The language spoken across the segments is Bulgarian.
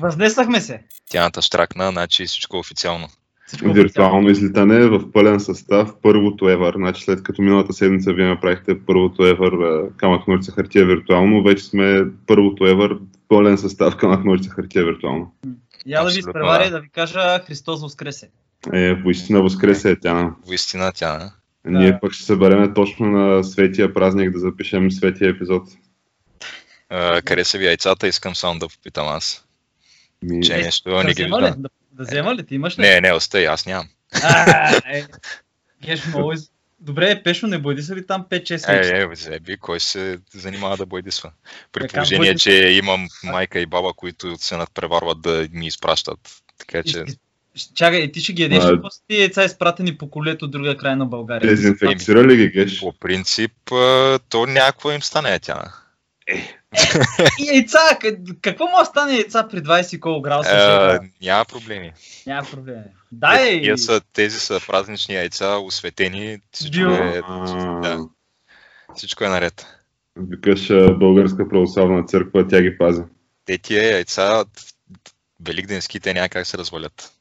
Възнесахме се. Тяната штракна, значи всичко е официално. Всичко Виртуално излитане в пълен състав, първото ever. Значи след като миналата седмица вие направихте първото ever камък ножица хартия виртуално, вече сме първото ever пълен състав камък ножица хартия виртуално. Я да ви изпреваря да. да ви кажа Христос Воскресе. Е, воистина възкресе е тя. Воистина тя. Ние пък ще се събереме точно на светия празник да запишем светия епизод. А, къде са ви яйцата? Искам само да попитам аз. Ми... Че Е, нещо да не ги взема ли? Да, да взема ли? Ти имаш ли? Не, не, остай, аз нямам. А, е, Геш, много из... Добре, Пешо, не бойди се ли там 5-6 Е, е, бе, заеби, кой се занимава да бойдисва? При Така, положение, бойдисва. че имам майка и баба, които се надпреварват да ми изпращат. Така че... Чакай, ти ще ги ядеш А, после ти яйца изпратени по колето от другия край на България? Дезинфекцира ли ги, Геш? По принцип, то някакво им стане тя. И яйца! Какво му стане яйца при 20 и колко градуса? Ще няма проблеми. Няма проблем. Дай! Тия са, тези са празнични яйца, осветени. Всичко Био. е, да, всичко е наред. Викаш Българска православна църква, тя ги пази. Те тия яйца, великденски, те няма как се развалят.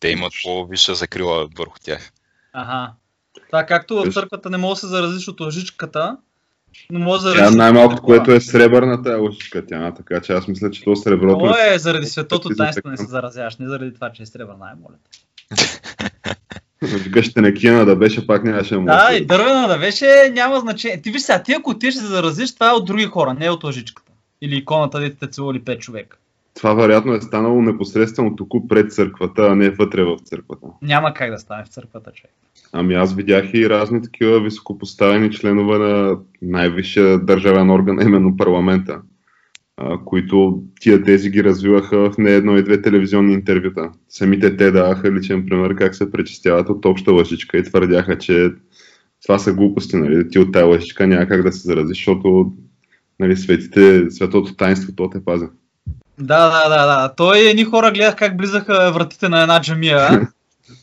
Те имат по-висша закрила върху тях. Ага. Това както в църквата не може да се заразиш от лъжичката, но може да Тя заразиш... най-малкото, което е сребърната е лъжичка тя, така че аз мисля, че то среброто То е... е заради светото Ти таинство не се заразяваш, не заради това, че е сребърна, ай моля. Викаш тенекина да беше, пак нямаше му Да, и дървена да беше, няма значение. Ти виж сега, ти ако отидеш да се заразиш, това е от други хора, не от лъжичката. Или иконата, дете те целували 5 човека. Това вероятно е станало непосредствено тук пред църквата, а не вътре в църквата. Няма как да стане в църквата, човек. Ами аз видях и разни такива високопоставени членове на най-висшия държавен орган, именно парламента, които тия тези ги развиваха в не едно и две телевизионни интервюта. Самите те даваха личен пример как се пречистяват от обща лъжичка и твърдяха, че това са глупости, нали? ти от тая лъжичка няма как да се зарази, защото нали, светите, светото таинство, то те пази. Да, да, да, да. Той едни хора гледах как близаха вратите на една джамия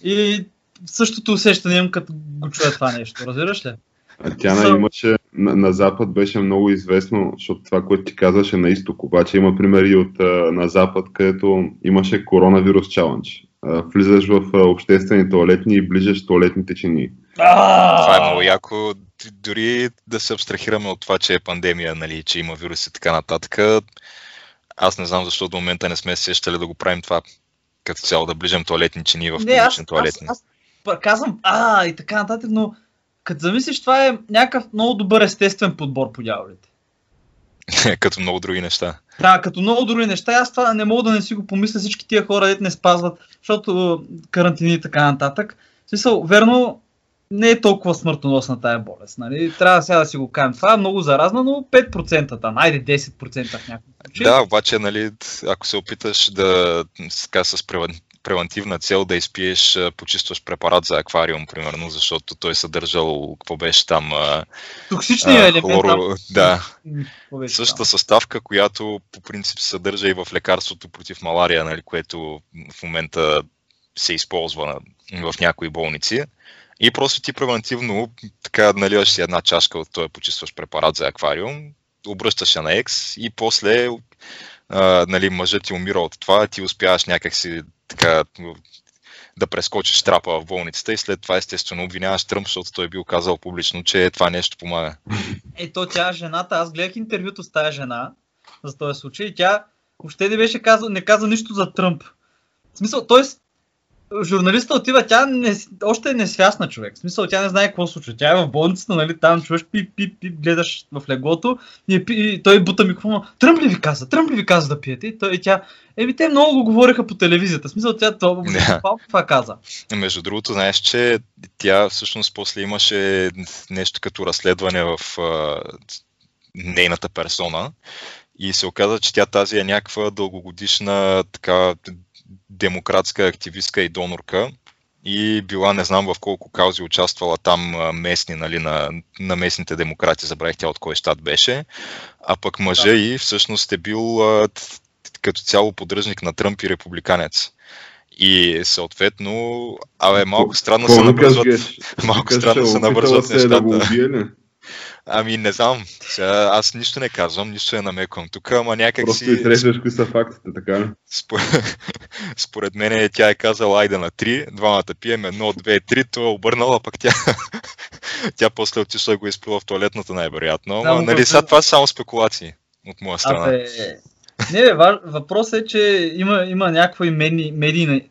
и същото усещане имам като го чуя това нещо, разбираш ли? А Тя на, имаше, на, на Запад беше много известно, защото това, което ти казваше на изток, обаче има примери от на Запад, където имаше коронавирус чалендж. Влизаш в обществени туалетни и ближаш туалетните чини. Това е много яко. Дори да се абстрахираме от това, че е пандемия, нали, че има вирус и така нататък. Аз не знам защо до момента не сме се сещали да го правим това като цяло да ближам туалетни чини в Не, аз, аз, аз, казвам, а, и така нататък, но като замислиш, това е някакъв много добър естествен подбор по дяволите. като много други неща. Да, като много други неща, аз това не мога да не си го помисля всички тия хора, дето не спазват, защото карантини и така нататък. В смисъл, верно, не е толкова смъртоносна тая болест. Нали? Трябва сега да си го кажем. Това е много заразна, но 5% там, айде 10% в някакъв случай. Да, обаче, нали, ако се опиташ да така, с превен- превентивна цел да изпиеш а, почистващ препарат за аквариум, примерно, защото той е съдържал, какво беше там, а, елемент. хлоро... Да, същата там? съставка, която по принцип се съдържа и в лекарството против малария, нали, което в момента се използва в някои болници. И просто ти превентивно така наливаш си една чашка от този почистващ препарат за аквариум, обръщаш я на екс и после а, нали, мъжът ти умира от това, ти успяваш някакси така да прескочиш трапа в болницата и след това естествено обвиняваш Тръмп, защото той е бил казал публично, че това нещо помага. Ето тя жената, аз гледах интервюто с тая жена за този случай и тя въобще не беше казал, не каза нищо за Тръмп. В смисъл, т.е. журналиста отива, тя не, още е несвясна човек. В смисъл, тя не знае какво случва. Тя е в болницата, нали, там чуваш пип, пип, пип, гледаш в леглото и, и, и той бута микрофона. Тръмп ли ви каза? Тръмп ли ви каза да пиете? И, той, и тя, еми те много го говориха по телевизията. В смисъл, тя това, Да. това каза. Между другото, знаеш, че тя всъщност после имаше нещо като разследване в а, нейната персона и се оказа, че тя тази е някаква дългогодишна така демократска активистка и донорка и била не знам в колко каузи участвала там местни, нали, на, на местните демократи, забравих тя от кой щат беше, а пък мъжа Да. и всъщност е бил като цяло поддръжник на Тръмп и републиканец. И съответно, абе, малко странно се набързват, малко странно се набързват е да го нещата. убие? Ами не знам, сега аз нищо не казвам, нищо не намеквам тук, ама някак Просто си, изреждаш кои са фактите, така ли? според, според мен тя е казала айде на 3, двамата пием едно, две, три, той е обърнала, пък тя, тя после отишла и го изпила в туалетната най-вероятно, Да, ама нали просто- сега това са само спекулации от моя страна. Абе, не, бе, въпросът е, че има, има някаква и медийна,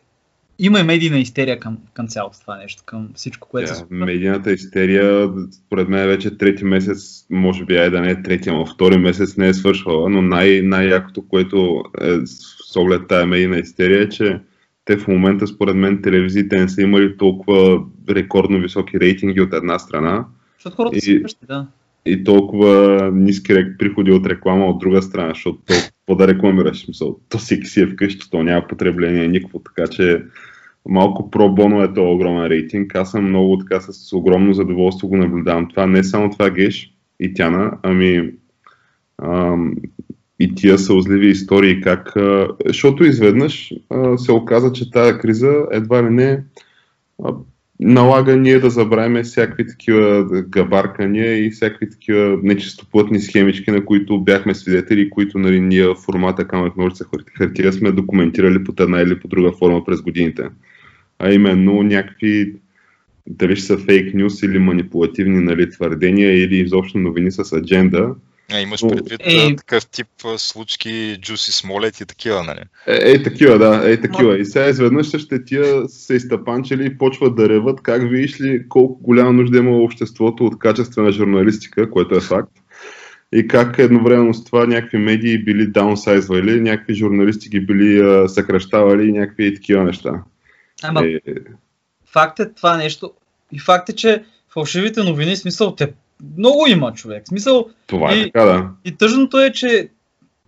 има и медийна истерия към, към цялото това нещо, към всичко, което се Тя, случва. медийната истерия, според мен вече трети месец, може би ай да не е трети, ама втори месец не е свършвала, но най- най-якото, което е с оглед тая медийна истерия е, че те в момента, според мен, телевизиите не са имали толкова рекордно високи рейтинги от една страна Защото хората И- са същи, да. и толкова ниски приходи от реклама от друга страна, защото то, какво да рекламираш, смисъл, то всеки си е вкъщи, то няма потребление никакво, така че малко про-боно е този огромен рейтинг. Аз съм много така с огромно задоволство го наблюдавам. Това не е само това Геш и Тяна, ами ам, и тия сълзливи истории, как, а, защото изведнъж а, се оказа, че тази криза едва ли не а, налага ние да забравяме всякакви такива габаркания и всякакви такива нечистоплътни схемички, на които бяхме свидетели, които нали, ние в формата камък ножица хар- хартия сме документирали под една или по друга форма през годините. А именно някакви дали ще са фейк нюс или манипулативни нали, твърдения или изобщо новини с адженда, А, имаш Но- предвид Е. такъв тип случки, Джуси Смолет и такива, нали? Е, е, такива, да, е, такива. И сега изведнъж ще тия се изтъпанчили и почват да реват, как видиш ли колко голяма нужда има обществото от качествена журналистика, което е факт. И как едновременно с това някакви медии били даунсайзвали, някакви журналисти ги били съкръщавали и някакви такива неща. Ама Е, факт е това нещо. И факт е, че фалшивите новини, смисъл, те много има човек. Смисъл, това е И- така, да. И тъжното е, че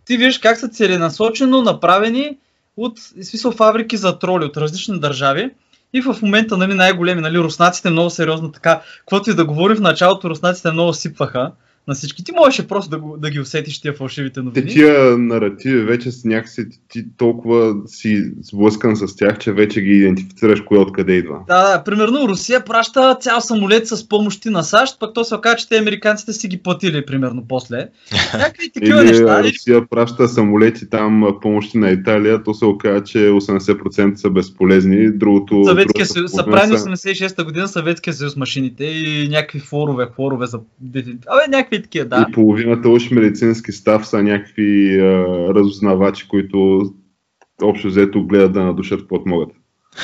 ти виждаш как са целенасочено направени от смисъл, фабрики за троли от различни държави. И в момента нали, най-големи, нали, руснаците много сериозно така, каквото и да говори в началото, руснаците много сипваха на всички. Ти можеше просто да, го, да ги усетиш тия фалшивите Те новини. тия наративи вече с някакси ти, толкова си сблъскан с тях, че вече ги идентифицираш кое откъде идва. Да, да, примерно Русия праща цял самолет с помощи на САЩ, пък то се оказа, че те американците си ги платили, примерно, после. Някакви такива Или неща. Русия праща самолети там помощи на Италия, то се оказа, че 80% са безполезни, другото... Съветския съюз, са правени са- 86-та година Съветския съюз машините и някакви форове, хорове за. Абе, някакви такива, да. И половината уж медицински став са някакви а, разузнавачи, които общо взето гледат да надушат каквото могат.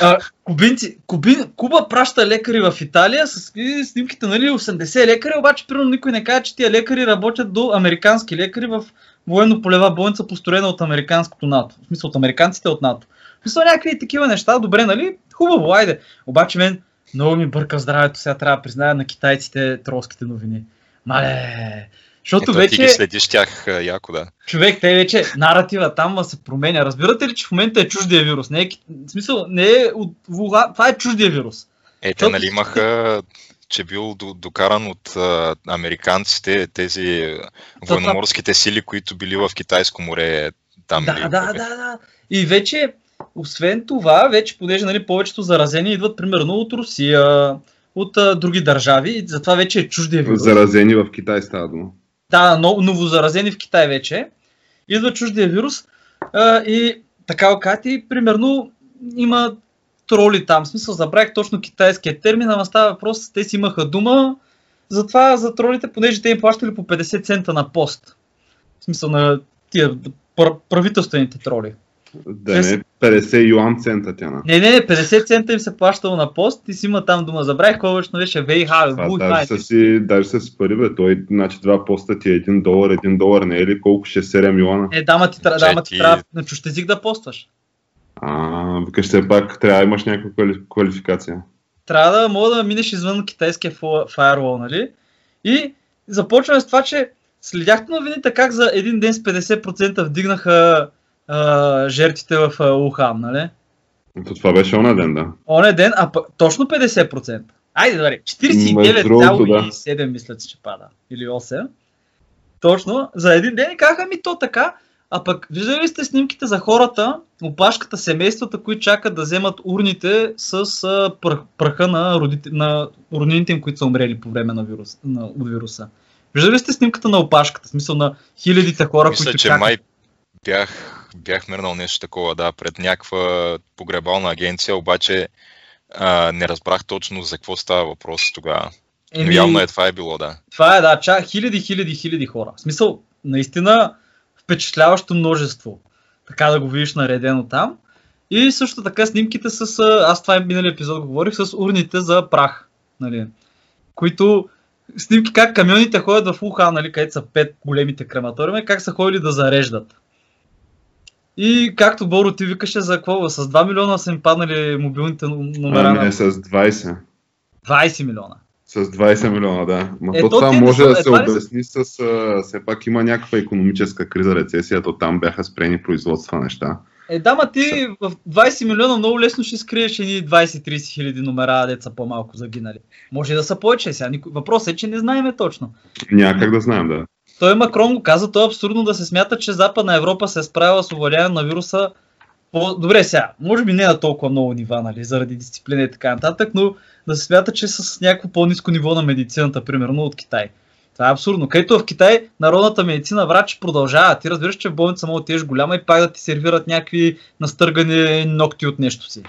А, кубинци, Кубин, Куба праща лекари в Италия с снимките, нали, 80 лекари, обаче примерно никой не казва, че тия лекари работят до американски лекари в военно-полева болница, построена от американското НАТО. В смисъл от американците от НАТО. В смисъл някакви такива неща, добре, нали? Хубаво, айде. Обаче мен много ми бърка здравето, сега трябва да призная на китайците тролските новини. Мале, защото Ето, ти вече... ги следиш тях яко, да. Човек, те вече наратива там се променя. Разбирате ли, че в момента е чуждия вирус? Не е, в смисъл, не е от Вухан, това е чуждия вирус. Е, те нали имаха, че бил до- докаран от а, американците, тези военноморските сили, които били в Китайско море, там Да, или да, да, да. И вече, освен това, вече, понеже нали, повечето заразени идват примерно от Русия, от а, други държави, и затова вече е чуждия вирус. Заразени в Китай става дума. Да, но, новозаразени в Китай вече. Идва чуждия вирус а, и така окати, примерно има троли там. В смисъл, забравих точно китайския термин, ама става въпрос, те си имаха дума. Затова за тролите, понеже те им плащали по 50 цента на пост. В смисъл на тия пр- правителствените троли. Да не е 50 юан цента тя на. Не, не, не, 50 цента им се плащало на пост и си има там дума. Забравих кой вече беше Вуй, даже са си, даже са си пари, бе. Той, значи два поста ти е 1 долар, 1 долар не е ли? Колко ще е 7 юана? Е, дама ти, дама ти трябва на чужд език да постваш. А, викаш все пак трябва да имаш някаква квали- квалификация. Трябва да мога да минеш извън китайския firewall, нали? И започваме с това, че следяхте новините как за един ден с 50% вдигнаха а, жертвите в а, Ухан, нали? То това беше оня ден, да. Оне ден, а пъ- точно 50%. Айде, добре, Между другото, да. 49,7 мисля, че пада. Или 8. Точно, за един ден и казаха ми то така. А пък, виждали ли сте снимките за хората, опашката, семействата, които чакат да вземат урните с а, прах, праха на, родите, на роднините им, които са умрели по време на, вирус, на от вируса? Виждали ли сте снимката на опашката? В смисъл на хилядите хора, Мисля, които че чакат? май бях, бях мърнал нещо такова, да, пред някаква погребална агенция, обаче а, не разбрах точно за какво става въпрос тогава. Но Еми, явно е това е било, да. Това е, да, ча, хиляди, хиляди, хиляди хора. В смисъл, наистина впечатляващо множество. Така да го видиш наредено там. И също така снимките с, аз това е миналия епизод го говорих, с урните за прах. Нали, които снимки как камионите ходят в Ухан, нали, където са пет големите крематориуми, как са ходили да зареждат. И както Боро ти викаше за какво, с 2 милиона са им паднали мобилните номера Ами не, с 20. 20 милиона. С 20 милиона, да. Ма Е, то то това може са- да се едва ли са- обясни с... А, все пак има някаква економическа криза, рецесия, то там бяха спрени производства неща. Е, да, ма ти в 20 милиона много лесно ще скриеш едни 20-30 хиляди номера, деца по-малко загинали. Може да са повече сега. Въпросът е, че не знаеме точно. Някак да знаем, да. Той Макрон го каза, то е абсурдно да се смята, че Западна Европа се е справила с овладяване на вируса по... Добре сега, може би не на толкова много нива, нали, заради дисциплина и така нататък, но да се смята, че с някакво по-низко ниво на медицината, примерно от Китай. Това е абсурдно. Където в Китай народната медицина врачи продължава. Ти разбираш, че в болница мога отидеш голяма и пак да ти сервират някакви настъргани ногти от нещо си.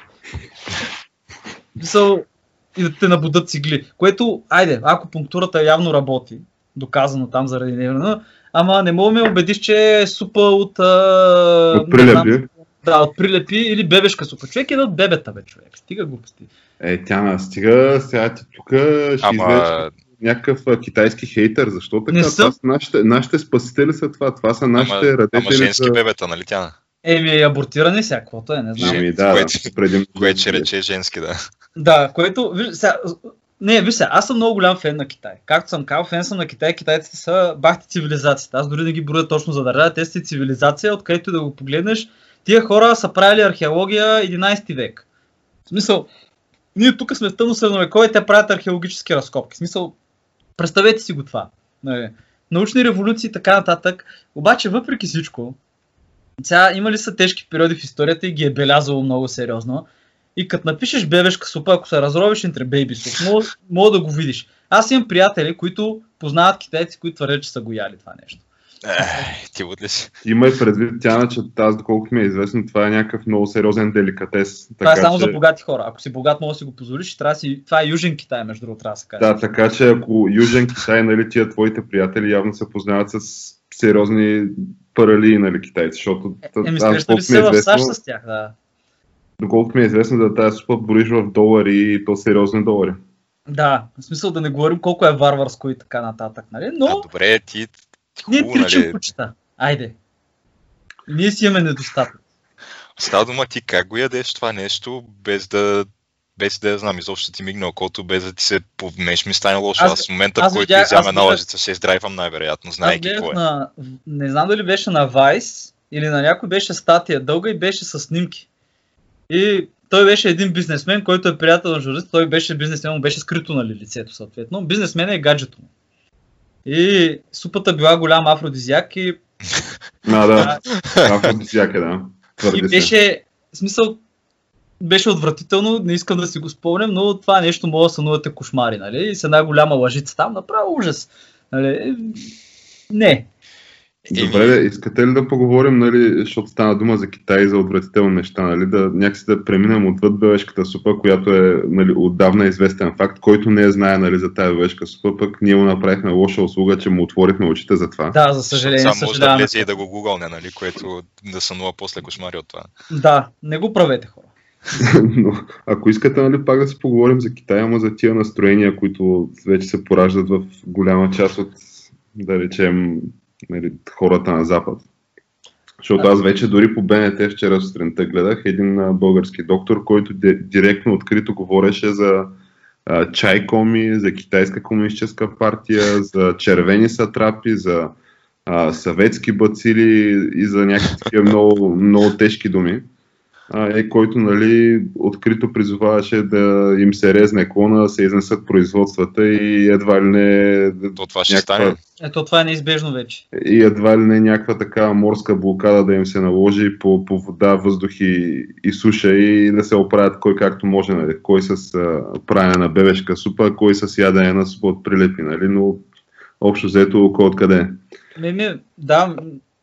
И да те набудат цигли. Което, айде, ако пунктурата явно работи, доказано там заради нея, ама не мога да ме убедиш, че е супа от... А, От не знам, прилепи. Да, от прилепи или бебешка супа. Човек е от бебета, бе, човек. Стига глупости. Е, тя стига, сега ти тук ще Ама излезеш някакъв а, китайски хейтър. Защо така? Не Това съм. са нашите, нашите спасители са това. Това са нашите ама, радетели. ама женски за... бебета, нали тя? Еми, абортиране сега, каквото е, не знам. Ами да, Което- да, преди... Което ще рече женски, да. Да, което, виж, сега, не, виж сега, аз съм много голям фен на Китай. Както съм казал, фен съм на Китай, китайците са бахти цивилизацията. Аз дори не ги броя точно за държава, те са цивилизация, откъдето да го погледнеш. Тия хора са правили археология 11 век. В смисъл, ние тук сме в тъмно средновековие, те правят археологически разкопки. В смисъл, представете си го това. Нали, Научни революции и така нататък. Обаче, въпреки всичко, сега има ли са тежки периоди в историята и ги е белязало много сериозно. И като напишеш бебешка супа, ако се разровиш entre baby суп, мога, мога да го видиш. Аз имам приятели, които познават китайци, които твърдят, че са го яли това нещо. Ех, ти ли си? Има и предвид тя, че тази, доколкото ми е известно, това е някакъв много сериозен деликатес. Това е така само че... за богати хора. Ако си богат, може да си го позволиш. Трябва си... Това е Южен Китай, между другото, трябва да се каже. Да, така че ако Южен Китай, нали, тия твоите приятели явно се познават с сериозни паралии, нали, китайци, защото Еми, аз, срещали доколкото се ми е в САЩ известно, с тях, да. Доколкото ми е известно, да тази супа броиш в долари и то сериозни долари. Да, в смисъл да не говорим колко е варварско и така нататък, нали? А, Но добре, ти, ти ние тричим нали? кучета. Айде. Ние си имаме недостатък. Става дума ти как го ядеш това нещо, без да без да я знам, изобщо ти мигне окото, без да ти се повнеш ми стане лошо. Аз- Аз, в момента, аз в който видях- изяме една лъжица, ще издрайвам най-вероятно, знаеки какво е. на... Не знам дали беше на Vice или на някой беше статия дълга и беше с снимки. И той беше един бизнесмен, който е приятел на журналист. Той беше бизнесмен, му беше скрито нали, лицето съответно. Бизнесмен е гаджето му. И супата била голям афродизиак и, А, да, афродизиак е, да. и Твърди беше, в смисъл, беше отвратително, не искам да си го спомням, но това нещо мога да сънувате кошмари, нали? И с една голяма лъжица там направо ужас. Нали? Не. Добре, да, искате ли да поговорим, нали, защото стана дума за Китай и за отвратителни неща, нали, да някакси да преминем отвъд бележката супа, която е нали, отдавна известен факт, който не е знае нали, за тази бележка супа, пък ние му направихме лоша услуга, че му отворихме очите за това. Да, за съжаление. Само може да влезе и да го гугълне, нали, което да сънува после кошмари от това. Да, не го правете хора. Но, ако искате, нали, пак да си поговорим за Китай, ама за тия настроения, които вече се пораждат в голяма част от, да речем, нали, хората на Запад. Защото аз вече дори по БНТ вчера сутринта гледах един български доктор, който директно открито говореше за чайкоми, за китайска комунистическа партия, за червени сатрапи, за съветски бацили и за някакви такива много, много тежки думи е, който нали, открито призоваваше да им се резне клона, да се изнесат производствата и едва ли не... То това ще някаква... стане. Ето това е неизбежно вече. И едва ли не някаква така морска блокада да им се наложи по, по вода, въздух и, и суша и да се оправят кой както може. Нали. Кой с а, правене на бебешка супа, кой с ядене на супа от прилепи. Нали. Но общо взето кой откъде. Ми, ми, да,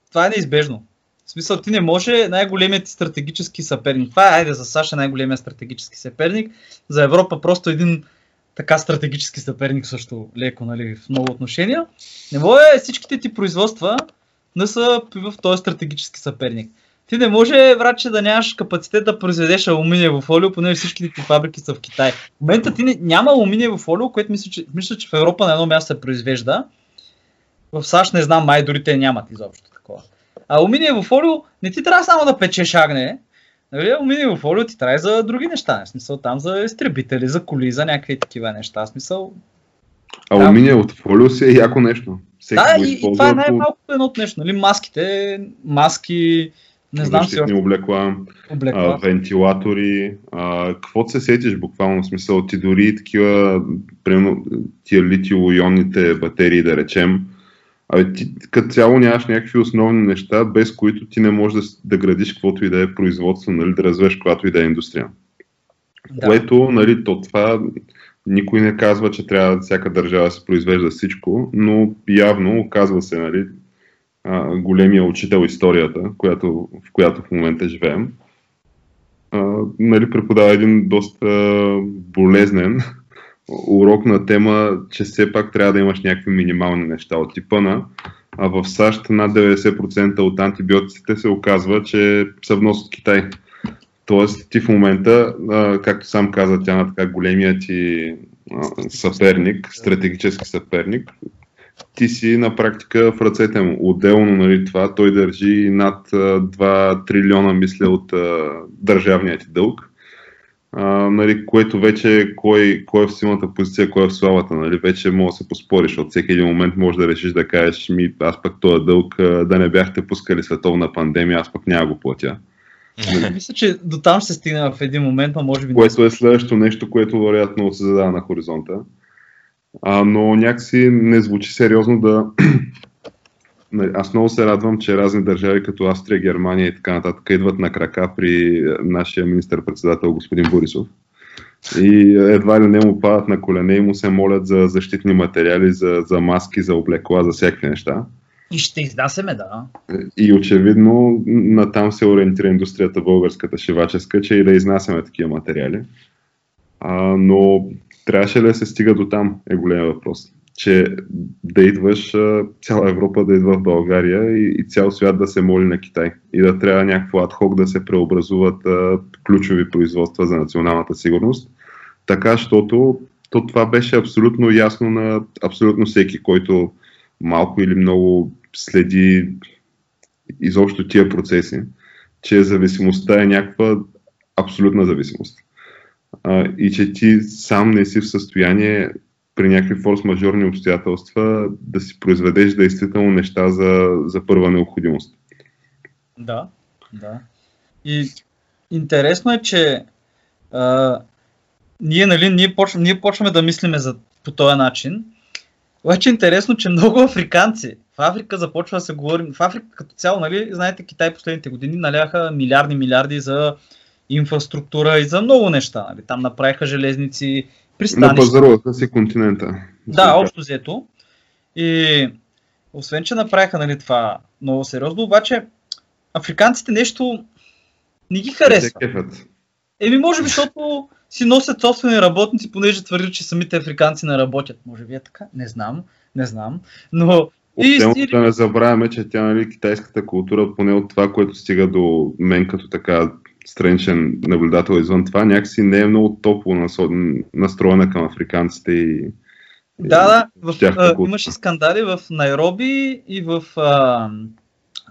това е неизбежно. В смисъл, ти не може най-големият ти стратегически съперник. Това е, айде, за САЩ е най-големият стратегически съперник. За Европа просто един така стратегически съперник също леко, нали, в много отношения. Не може всичките ти производства да са в този стратегически съперник. Ти не може, враче, да нямаш капацитет да произведеш алуминиево фолио, понеже всичките ти фабрики са в Китай. В момента ти не, няма алуминиево фолио, което мисля че, мисля, че в Европа на едно място се произвежда. В САЩ не знам, май дори те нямат изобщо такова. Алуминиево фолио не ти трябва само да печеш агне. Нали, алуминиево фолио ти трябва за други неща. В смисъл там за изтребители, за коли, за някакви такива неща. В смисъл Алуминиевото фолио си е яко нещо. Всеки да, и, и това е най-малко едно от нещо. Нали? Маските, маски, не знам си още. облекла, облекла. А, вентилатори, а, какво се сетиш буквално, в смисъл ти дори такива, примерно тия литио-ионните батерии да речем, Абе, ти като цяло нямаш някакви основни неща, без които ти не можеш да, да градиш каквото и да е производство, нали, да развеш каквато и да е индустрия. Да. Което, нали, то това никой не казва, че трябва всяка държава да се произвежда всичко, но явно оказва се, нали, а, големия учител историята, която, в която в момента живеем, а, нали, преподава един доста болезнен урок на тема, че все пак трябва да имаш някакви минимални неща от типа на а в САЩ над 90% от антибиотиците се оказва, че са внос от Китай. Тоест ти в момента, както сам каза тя на така големия ти съперник, стратегически съперник, ти си на практика в ръцете му. Отделно нали, това, той държи над 2 трилиона, мисля, от държавния ти дълг а, нали, което вече кой, кой е в силната позиция, кой е в славата, нали, вече може да се поспориш, от всеки един момент може да решиш да кажеш, ми, аз пък този дълг да не бяхте пускали световна пандемия, аз пък няма го платя. Мисля, че до там ще се стигне в един момент, а може би... Което е следващото нещо, което вероятно се задава на хоризонта. А, но някакси не звучи сериозно да, аз много се радвам, че разни държави като Австрия, Германия и така нататък идват на крака при нашия министър-председател господин Борисов. И едва ли не му падат на колене и му се молят за защитни материали, за, за маски, за облекла, за всякакви неща. И ще изнасяме, да. И очевидно на там се ориентира индустрията българската шиваческа, че и да изнасяме такива материали. А, но трябваше ли да се стига до там, е голям въпрос че да идваш, цяла Европа да идва в България и, и цял свят да се моли на Китай. И да трябва някакво адхок да се преобразуват а, ключови производства за националната сигурност. Така, защото то това беше абсолютно ясно на абсолютно всеки, който малко или много следи изобщо тия процеси, че зависимостта е някаква абсолютна зависимост. А, и че ти сам не си в състояние при някакви форс-мажорни обстоятелства да си произведеш действително неща за, за първа необходимост. Да, да. И интересно е, че а, ние, нали, ние, почваме, ние почваме да мислиме за, по този начин. Обаче е интересно, че много африканци в Африка започва да се говори. В Африка като цяло, нали, знаете, Китай последните години наляха милиарди, милиарди за инфраструктура и за много неща. Нали. Там направиха железници, пристанище. На пазарувата си континента. Да, общо взето. И, освен, че направиха нали, това много сериозно, обаче африканците нещо не ги Те харесва. кефят. Еми, може би, защото си носят собствени работници, понеже твърдят, че самите африканци не работят. Може би е така? Не знам, не знам. Но и, да не забравяме, че тя, нали, китайската култура, поне от това, което стига до мен като така страничен наблюдател извън това, някакси не е много топло настроена към африканците и Да, да. В, а, имаше скандали в Найроби и в а,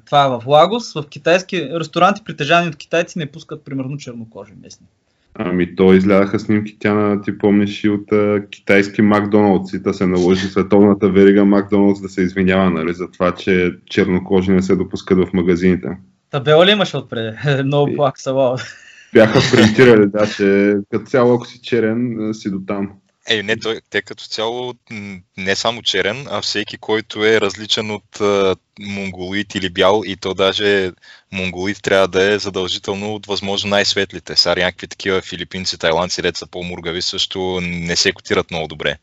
това в Лагос, в китайски ресторанти, притежани от китайци, не пускат примерно чернокожи местни. Ами то излядаха снимки, тя на, ти помниш и от а, китайски Макдоналдс и да се наложи световната верига Макдоналдс да се извинява нали, за това, че чернокожи не се допускат в магазините. Табела ли имаше отпред? Много И- плак са Бяха принтирали, да, че като цяло ако си черен, си до там. Е, не, той, те като цяло не само черен, а всеки, който е различен от а, монголит или бял и то даже монголит трябва да е задължително от възможно най-светлите. Са някакви такива филипинци, тайландци, деца по-мургави също не се котират много добре.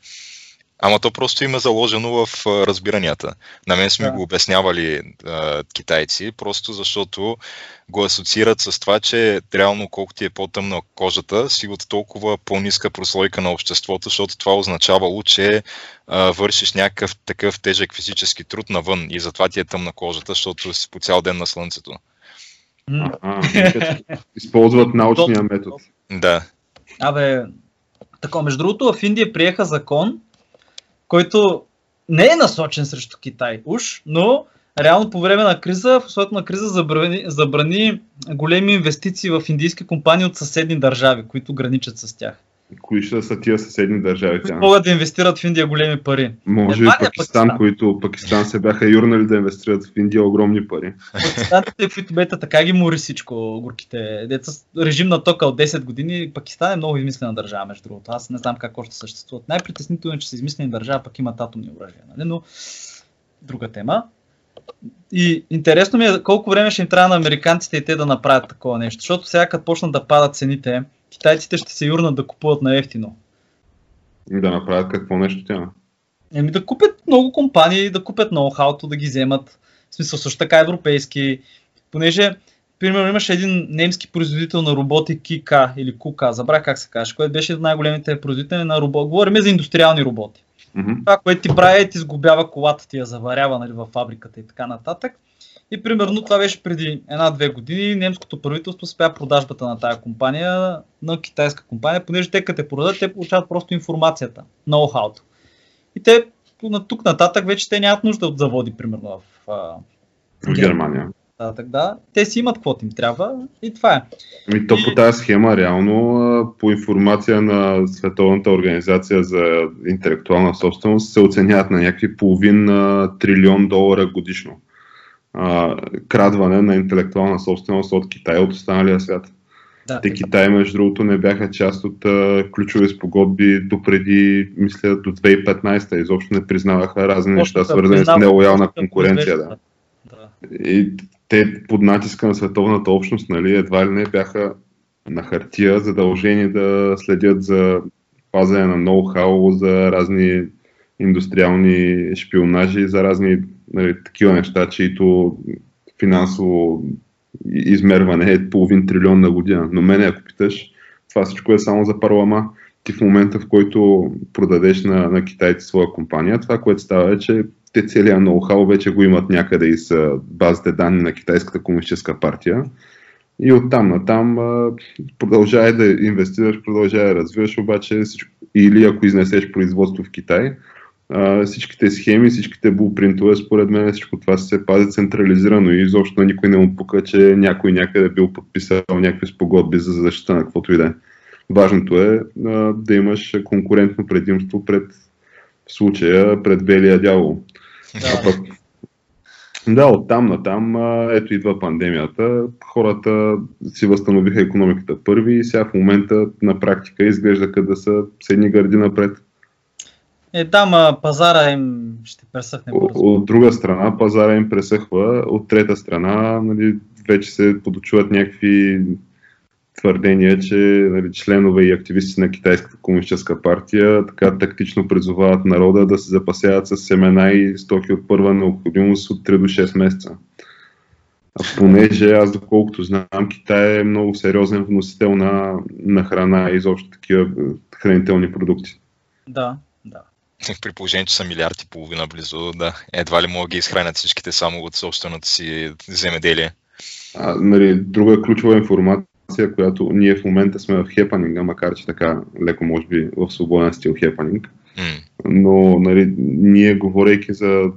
Ама то просто има заложено в разбиранията. На мен сме Да. го обяснявали а, китайци, просто защото го асоциират с това, че реално колко ти е по-тъмна кожата, си от толкова по-ниска прослойка на обществото, защото това означавало, че а, вършиш някакъв такъв тежък физически труд навън и затова ти е тъмна кожата, защото си по цял ден на слънцето. Използват научния метод. Да. Абе, така, между другото, в Индия приеха закон, който не е насочен срещу Китай, уж, но реално по време на криза, в условието на криза забрани, забрани големи инвестиции в индийски компании от съседни държави, които граничат с тях. Кои ще са тия съседни държави? Които могат да инвестират в Индия големи пари. Може Едва и е Пакистан, Пакистан? които Пакистан се бяха юрнали да инвестират в Индия огромни пари. Пакистанците, които бета така ги мори всичко, горките. Деца режим на тока от 10 години. Пакистан е много измислена държава, между другото. Аз не знам как още съществуват. Най-притеснително е, че са измислени държава, пък имат атомни оръжия. Нали? Но друга тема. И интересно ми е колко време ще им трябва на американците и те да направят такова нещо. Защото сега като почнат да падат цените, китайците ще се юрнат да купуват на ефтино. И да направят какво нещо тя. Еми да купят много компании, да купят ноу-хауто, да ги вземат. В смисъл също така европейски. Понеже, примерно, имаше един немски производител на роботи Кика или Кука, забравя как се каже, който беше най-големите производители на роботи. Говорим за индустриални роботи. Мгм. Това, което ти прави, е ти сгубява колата, ти я заварява нали, в фабриката и така нататък. И примерно това беше преди една-две години. Немското правителство спя продажбата на тая компания на китайска компания, понеже те като те продадат, те получават просто информацията, ноу-хауто. И те на тук нататък вече те нямат нужда от заводи, примерно в а, В Германия. нататък, да. Те си имат каквото им трябва и това е. Ами то по тази схема, реално, по информация на Световната организация за интелектуална собственост, се оценяват на някакви половин трилион долара годишно. А, крадване на интелектуална собственост от Китай от останалия свят. Да, Те Китай, между другото, не бяха част от а, ключови спогодби допреди, мисля, до 2015. Изобщо не признаваха разни неща, свързани с нелоялна конкуренция. Да. да. И те под натиска на световната общност, нали, едва ли не бяха на хартия задължени да следят за пазене на ноу-хау, за разни индустриални шпионажи, за разни нали, такива неща, чието финансово измерване е половин трилион на година. Но мене, ако питаш, това всичко е само за парлама. Ти в момента, в който продадеш на, на китайци своя компания, това, което става е, че те целият ноу-хау вече го имат някъде и с базите данни на Китайската комунистическа партия. И оттам натам а, продължавай да инвестираш, продължавай да развиваш, обаче или ако изнесеш производство в Китай, а, всичките схеми, всичките булпринтове, според мен всичко това се пази централизирано и изобщо на никой не му пука, че някой някъде бил подписал някакви спогодби за защита на каквото и да е. Важното е а, да имаш конкурентно предимство пред в случая пред белия дявол. Да. Пък, да, оттам натам, а, ето идва пандемията, хората си възстановиха економиката първи и сега в момента на практика изглежда да са с едни гърди напред. Е, да, ма пазара им ще пресъхне бързо. От друга страна пазара им пресъхва, от трета страна нали, вече се подочуват някакви твърдение, че нали, членове и активисти на Китайската комунистическа партия така тактично призовават народа да се запасяват с семена и стоки от първа необходимост от 3 до 6 месеца. А понеже аз, доколкото знам, Китай е много сериозен вносител на, на храна и изобщо такива хранителни продукти. Да. При положение, че са милиард и половина близо, да, едва ли могат да ги изхранят всичките само от собственото си земеделие. А, нали, друга ключова информация, която ние в момента сме в хепанинга, макар че така леко може би в свободен стил хепанинг, М. но нали, ние говорейки за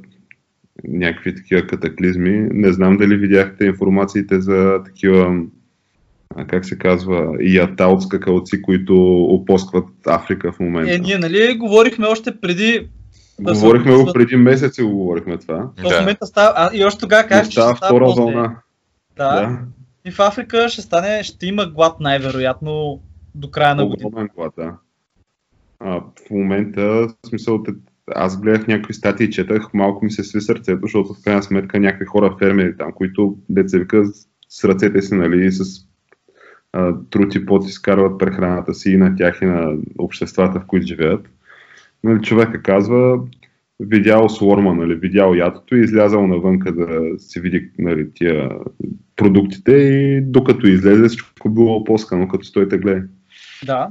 някакви такива катаклизми, не знам дали видяхте информациите за такива как се казва, ятал скакалци, които опоскват Африка в момента. Е, ние, нали, говорихме още преди. Говорихме го преди месеци, го говорихме това. То в момента става. А, и още тогава казах, че ще става втора по-зле. вълна. Да. Да, И в Африка ще стане, ще има глад най-вероятно до края на година. огромен глад, да. А, в момента, в смисъл, аз гледах някакви статии и четах, малко ми се сви сърцето, защото в крайна сметка някакви хора, фермери там, които деца вика с ръцете си, нали, и с труд и пот изкарват прехраната си и на тях и на обществата, в които живеят. Нали, човека казва, видял сворма, нали, видял ятото и излязал навънка да си види нали, тия продуктите и докато излезе всичко било опоскано, като стоите гледа. Да.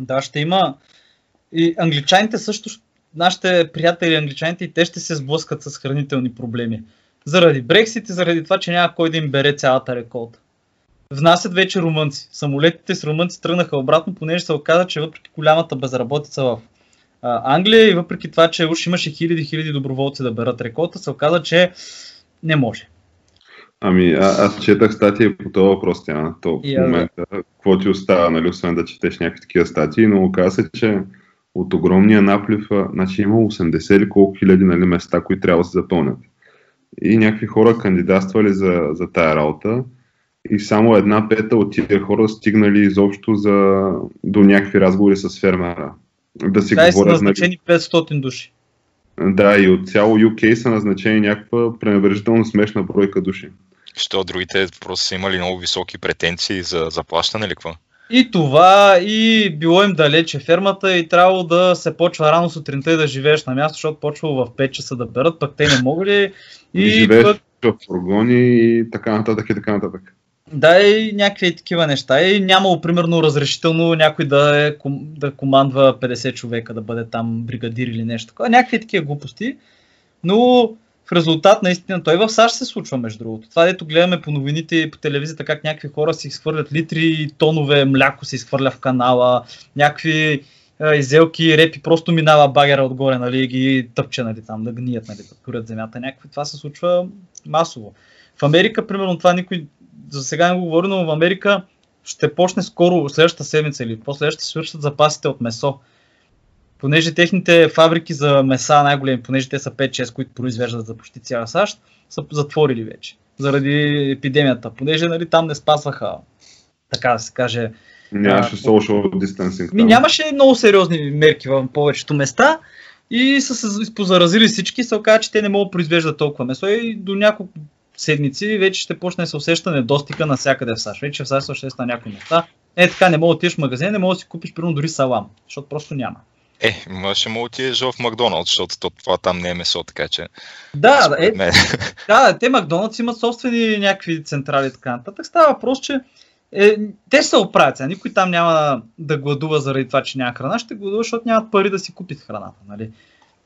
Да, ще има. И англичаните също, нашите приятели англичаните, и те ще се сблъскат с хранителни проблеми. Заради Брексит и заради това, че няма кой да им бере цялата реколта. Внасят вече румънци. Самолетите с румънци тръгнаха обратно, понеже се оказа, че въпреки голямата безработица в а, Англия и въпреки това, че уж имаше хиляди хиляди доброволци да берат реколта, се оказа, че не може. Ами, а, аз четах статии по този въпрос, тя, то в момента, какво ти остава, нали, освен да четеш някакви такива статии, но оказа се, че от огромния наплив, значи има 80 или колко хиляди нали, места, които трябва да се запълнят. И някакви хора кандидатствали за, за тая работа и само една пета от тия хора стигнали изобщо за, до някакви разговори с фермера. Да си са говорят, нали, назначени 500 души. да, и от цяло UK са назначени някаква пренебрежително смешна бройка души. Що другите просто са имали много високи претенции за заплащане или какво? И това, и било им далече фермата и трябвало да се почва рано сутринта и да живееш на място, защото почвало в 5 часа да берат, пък те не могли. И, И, живееш пък, в фургони и така нататък и така нататък. Да, и някакви такива неща. И нямало, примерно, разрешително някой да, е, да командва 50 човека, да бъде там бригадир или нещо такова. Някакви такива глупости. Но в резултат, наистина, той в САЩ се случва, между другото. Това, дето гледаме по новините и по телевизията, как някакви хора си изхвърлят литри тонове мляко се изхвърля в канала, някакви а, изелки, репи, просто минава багера отгоре, нали, ги тъпче, нали, там, да гният, нали, да турят земята. Някакви, това се случва масово. В Америка, примерно, това никой за сега не го говори, но в Америка ще почне скоро, следващата седмица или после ще свършат запасите от месо. Понеже техните фабрики за меса, най-големи, понеже те са 5-6, които произвеждат за почти цяла САЩ, са затворили вече. Заради епидемията. Понеже нали, там не спазваха, така да се каже, Нямаше social distancing. ми, нямаше много сериозни мерки в повечето места и са се позаразили всички. Се оказа, че те не могат да произвеждат толкова месо и до няколко седмици вече ще почне да се усеща недостига навсякъде в САЩ. Вече в САЩ усеща на някои места. Е така, не мога да отидеш в магазин, не мога да си купиш примерно дори салам, защото просто няма. Е, ще му отидеш в Макдоналдс, защото то, това там не е месо, така че... Да, е, мен- да, те Макдоналдс имат собствени някакви централи и така нататък. Става въпрос, че е, те ще се оправят. Сега. Никой там няма да гладува заради това, че няма храна. Ще гладува, защото нямат пари да си купят храната. Нали?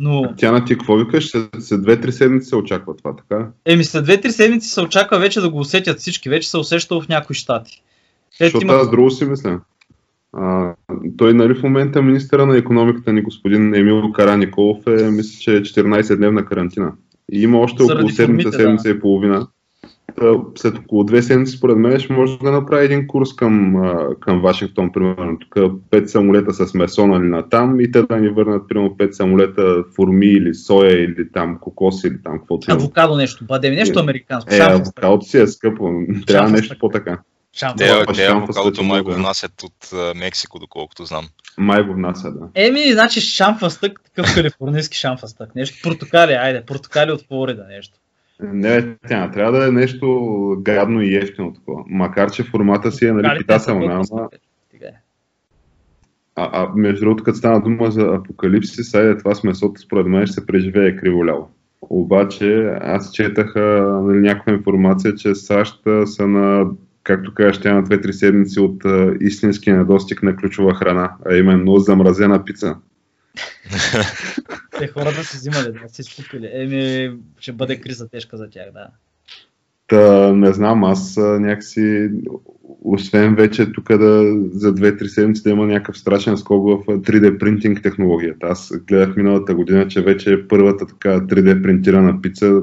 Но, Тя на ти какво викаш? След, след 2-3 седмици се очаква това, така? еми, след 2-3 седмици се очаква вече да го усетят всички. Вече се усеща в някои щати. Ето Защото има... аз друго си мисля. А, той нали в момента министъра на економиката ни господин Емил Караниколов е, мисля, че е 14-дневна карантина. И има още около седмица, формите, да. седмица и половина. Та, След около две седмици, според мен, ще може да направи един курс към, към Вашингтон, примерно. Тук 5 самолета с месо нали, на там и те да ни върнат, примерно, 5 самолета форми или соя или там кокос или там каквото. Авокадо нещо, бадеми, нещо Е, американско. Е, Шамфас, авокадото си е скъпо. Трябва Шамфас нещо така. по-така. Те, те авокадото май го внасят от Мексико, доколкото знам. Май го внася, да. Еми, значи шамфастък, такъв калифорнийски шамфастък. Нещо. Портокали, айде, портокали от Флорида, нещо. Не, тя трябва да е нещо гадно и ефтино такова. Макар, че формата си е нали, питателна, ама... А, а между другото, като стана дума за апокалипсис, сайде това с месото, според мен ще се преживее криволяво. Обаче аз четах нали, някаква информация, че САЩ са на, както кажеш, тя на 2-3 седмици от а, истински недостиг на ключова храна, а именно замразена пица. Те хората си взимали, да си изкупили. Еми, ще бъде криза тежка за тях, да. Та, не знам, аз някакси, освен вече тук да, за 2-3 седмици да има някакъв страшен скок в 3D принтинг технологията. Аз гледах миналата година, че вече е първата така 3D принтирана пица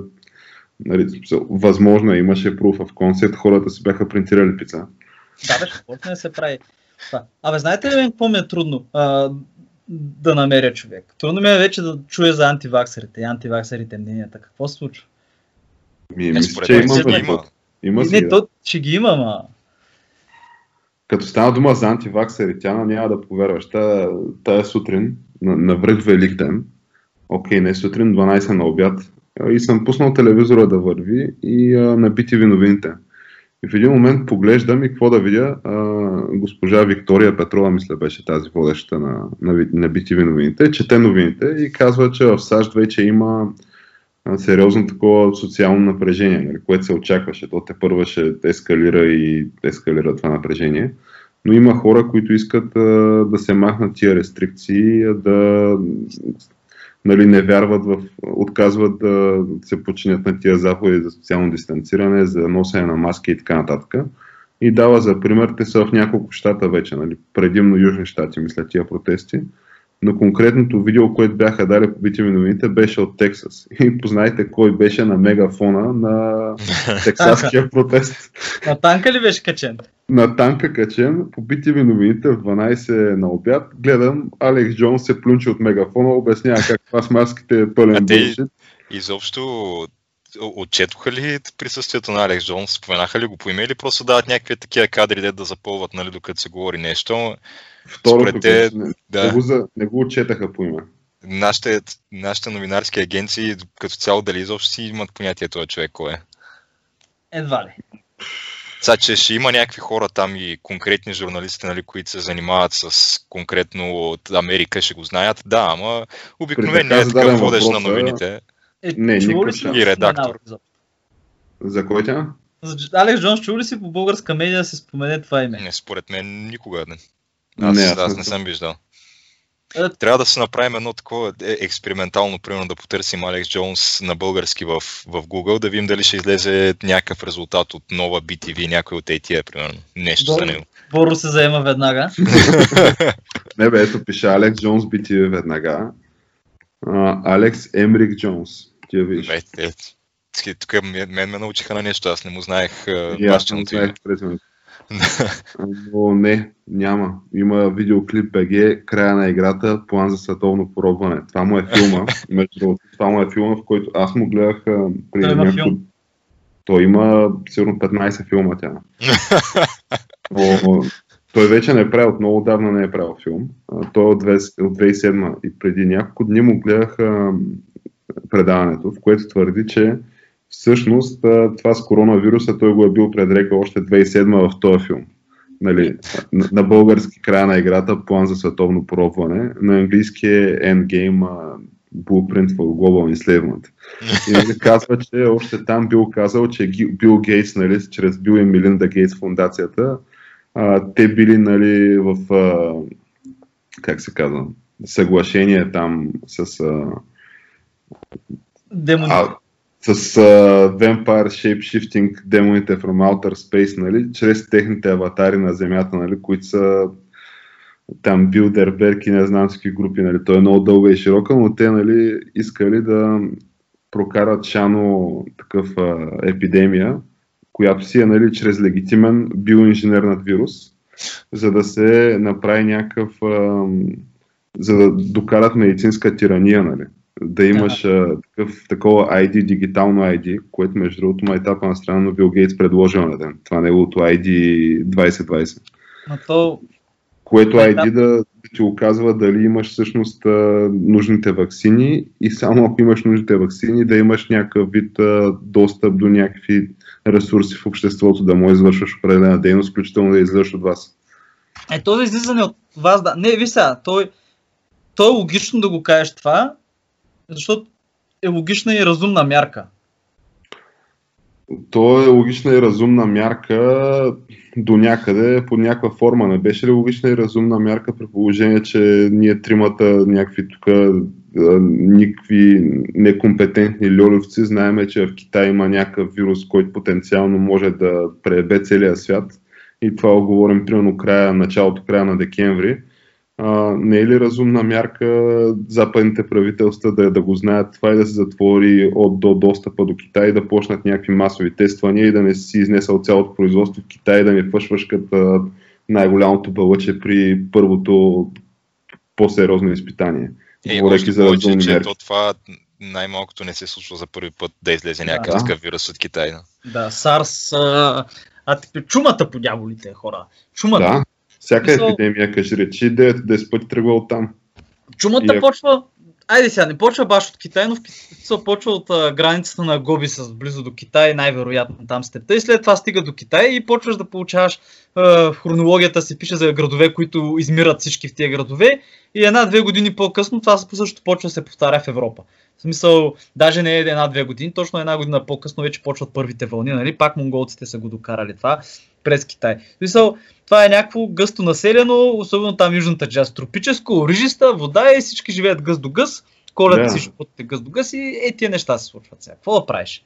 нали, възможно е, имаше proof of concept, хората си бяха принтирали пица. Да, беше, не се прави. Абе, знаете ли какво ми е трудно? А, да намеря човек. Трудно ми е вече да чуя за антиваксерите и антиваксерите мненията. Какво се случва? Ми, мисля, че има, има. има. има не, да. то ще ги има, ма. Като стана дума за антиваксери, тя няма да повярваш. Тая, тая сутрин, на, на връх Велик ден, окей, не сутрин, 12 на обяд, и съм пуснал телевизора да върви и а, набити ви новините. И в един момент поглеждам и какво да видя, а, госпожа Виктория Петрова, мисля беше тази водеща на, на, на BTV новините, чете новините и казва, че в САЩ вече има сериозно такова социално напрежение, нали, което се очакваше. То те първа ще ескалира и ескалира това напрежение. Но има хора, които искат а, да се махнат тия рестрикции, да нали, не вярват в, отказват да се починят на тия заповеди за социално дистанциране, за носене на маски и така нататък. И дава за пример, те са в няколко щата вече, нали, предимно южни щати, мисля, тия протести но конкретното видео, което бяха дали по BTV новините, беше от Тексас. И познайте кой беше на мегафона на тексаския протест. На танка ли беше качен? На танка качен, по BTV новините в 12 на обяд, гледам Алекс Джонс се плюнчи от мегафона, обяснява как това с маските е пълен те, Изобщо отчетоха ли присъствието на Алекс Джонс? Споменаха ли го по име или просто дават някакви такива кадри, де да запълват, нали, докато се говори нещо? Второто, те, не, да. не, го за, не го отчетаха по име. Нашите, нашите новинарски агенции като цяло дали изобщо си имат понятие този човек кой е? Едва ли. Сега, че ще има някакви хора там и конкретни журналисти, нали, които се занимават с конкретно от Америка, ще го знаят. Да, ама обикновено е такъв водещ на новините. Е, не, никакъв И редактор. За кой тя? Алекс Джонс, чул ли си по българска медия да се спомене това име? Не, според мен никога не. Аз, не, аз, аз не съм виждал. Е, Трябва да се направим едно такова е, експериментално, примерно да потърсим Алекс Джонс на български в, в Google, да видим дали ще излезе някакъв резултат от нова BTV, някой от ATA, примерно. Нещо Добре. за него. Боро се заема веднага. не бе, ето пише Алекс Джонс BTV веднага. Алекс Емрик Джонс. Ти я виж. Бе, тук мен ме научиха на нещо, аз не му знаех. И аз не знаех Но не, няма. Има видеоклип БГ, края на играта, план за световно поробване. Това му е филма. Между другото, това му е филма, в който аз му гледах преди Той няколко... Филм. Той има сигурно 15 филма тя. Но, той вече не е правил, много давна не е правил филм. Той е от 2007 и преди няколко дни му гледах предаването, в което твърди, че всъщност това с коронавируса той го е бил предрекал още 2007 в този филм. Нали, на, на български края на играта план за световно пробване, на английски е Endgame Blueprint for Global Enslavement. И нали, казва, че още там бил казал, че Бил Гейтс, нали, чрез Бил и Милинда Гейтс фундацията, а, те били нали, в, а, как се казва, съглашение там с а, Демон... а, с uh, Vampire Shapeshifting демоните from Outer Space, нали, чрез техните аватари на Земята, нали, които са там Билдерберг и не знам какви групи, нали, той е много дълга и широка, но те нали, искали да прокарат шано такъв а, епидемия, която си е нали, чрез легитимен биоинженернат вирус, за да се направи някакъв, а, за да докарат медицинска тирания, нали да имаш да. такъв, такова ID, дигитално ID, което между другото ма етапа на страна на Бил Гейтс предложил на ден. Това неговото ID 2020. Но то... Което ID да, да ти оказва дали имаш всъщност нужните вакцини и само ако имаш нужните вакцини, да имаш някакъв вид достъп до някакви ресурси в обществото, да му извършваш определена дейност, включително да излизаш от вас. Е, то за излизане от вас, да. Не, ви сега, той, то е логично да го кажеш това, защото е логична и разумна мярка. То е логична и разумна мярка до някъде, под някаква форма. Не беше ли логична и разумна мярка при положение, че ние тримата някакви тук никакви некомпетентни льолевци знаеме, че в Китай има някакъв вирус, който потенциално може да преебе целия свят. И това говорим примерно края, началото, края на декември а, не е ли разумна мярка западните правителства да, да го знаят това и да се затвори от до достъпа до Китай, да почнат някакви масови тествания и да не си изнесъл цялото производство в Китай, да не фъшваш като най-голямото бълъче при първото по-сериозно изпитание. Е, още за повече, че то това най-малкото не се случва за първи път да излезе някакъв да. вирус от Китай. Да, да SARS, а, а чумата по дяволите хора. Чумата. Да. Всяка Мисъл... епидемия, кажи речи, 9-10 пъти тръгва от там. Чумата и... почва, айде сега, не почва баш от Китай, но в Китай почва от а, границата на Гоби с близо до Китай, най-вероятно там степта и след това стига до Китай и почваш да получаваш а, в хронологията си пише за градове, които измират всички в тия градове и една-две години по-късно това също почва да се повтаря в Европа. В смисъл, даже не е една-две години, точно една година по-късно вече почват първите вълни, нали? Пак монголците са го докарали това през Китай. В смисъл, това е някакво гъсто населено, особено там южната част. Тропическо, рижиста, вода и всички живеят гъс до гъс. Колят yeah. си животите гъс до гъс и е, тия неща се случват сега. Какво да правиш?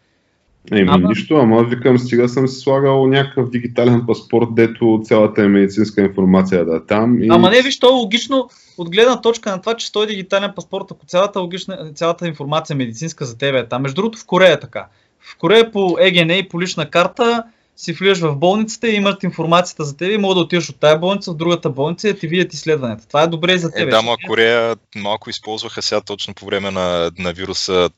Еми, ама... нищо, ама викам, стига съм си слагал някакъв дигитален паспорт, дето цялата е медицинска информация да е там. И... Ама не, виж, то е логично, от гледна точка на това, че той е дигитален паспорт, ако цялата, логична, цялата информация медицинска за тебе е там. Между другото, в Корея е така. В Корея по ЕГН и по лична карта си влизаш в болницата и имат информацията за теб и мога да отидеш от тази болница в другата болница и да ти видят изследването. Това е добре и за теб. Е, да, ма Корея малко използваха сега точно по време на, на вируса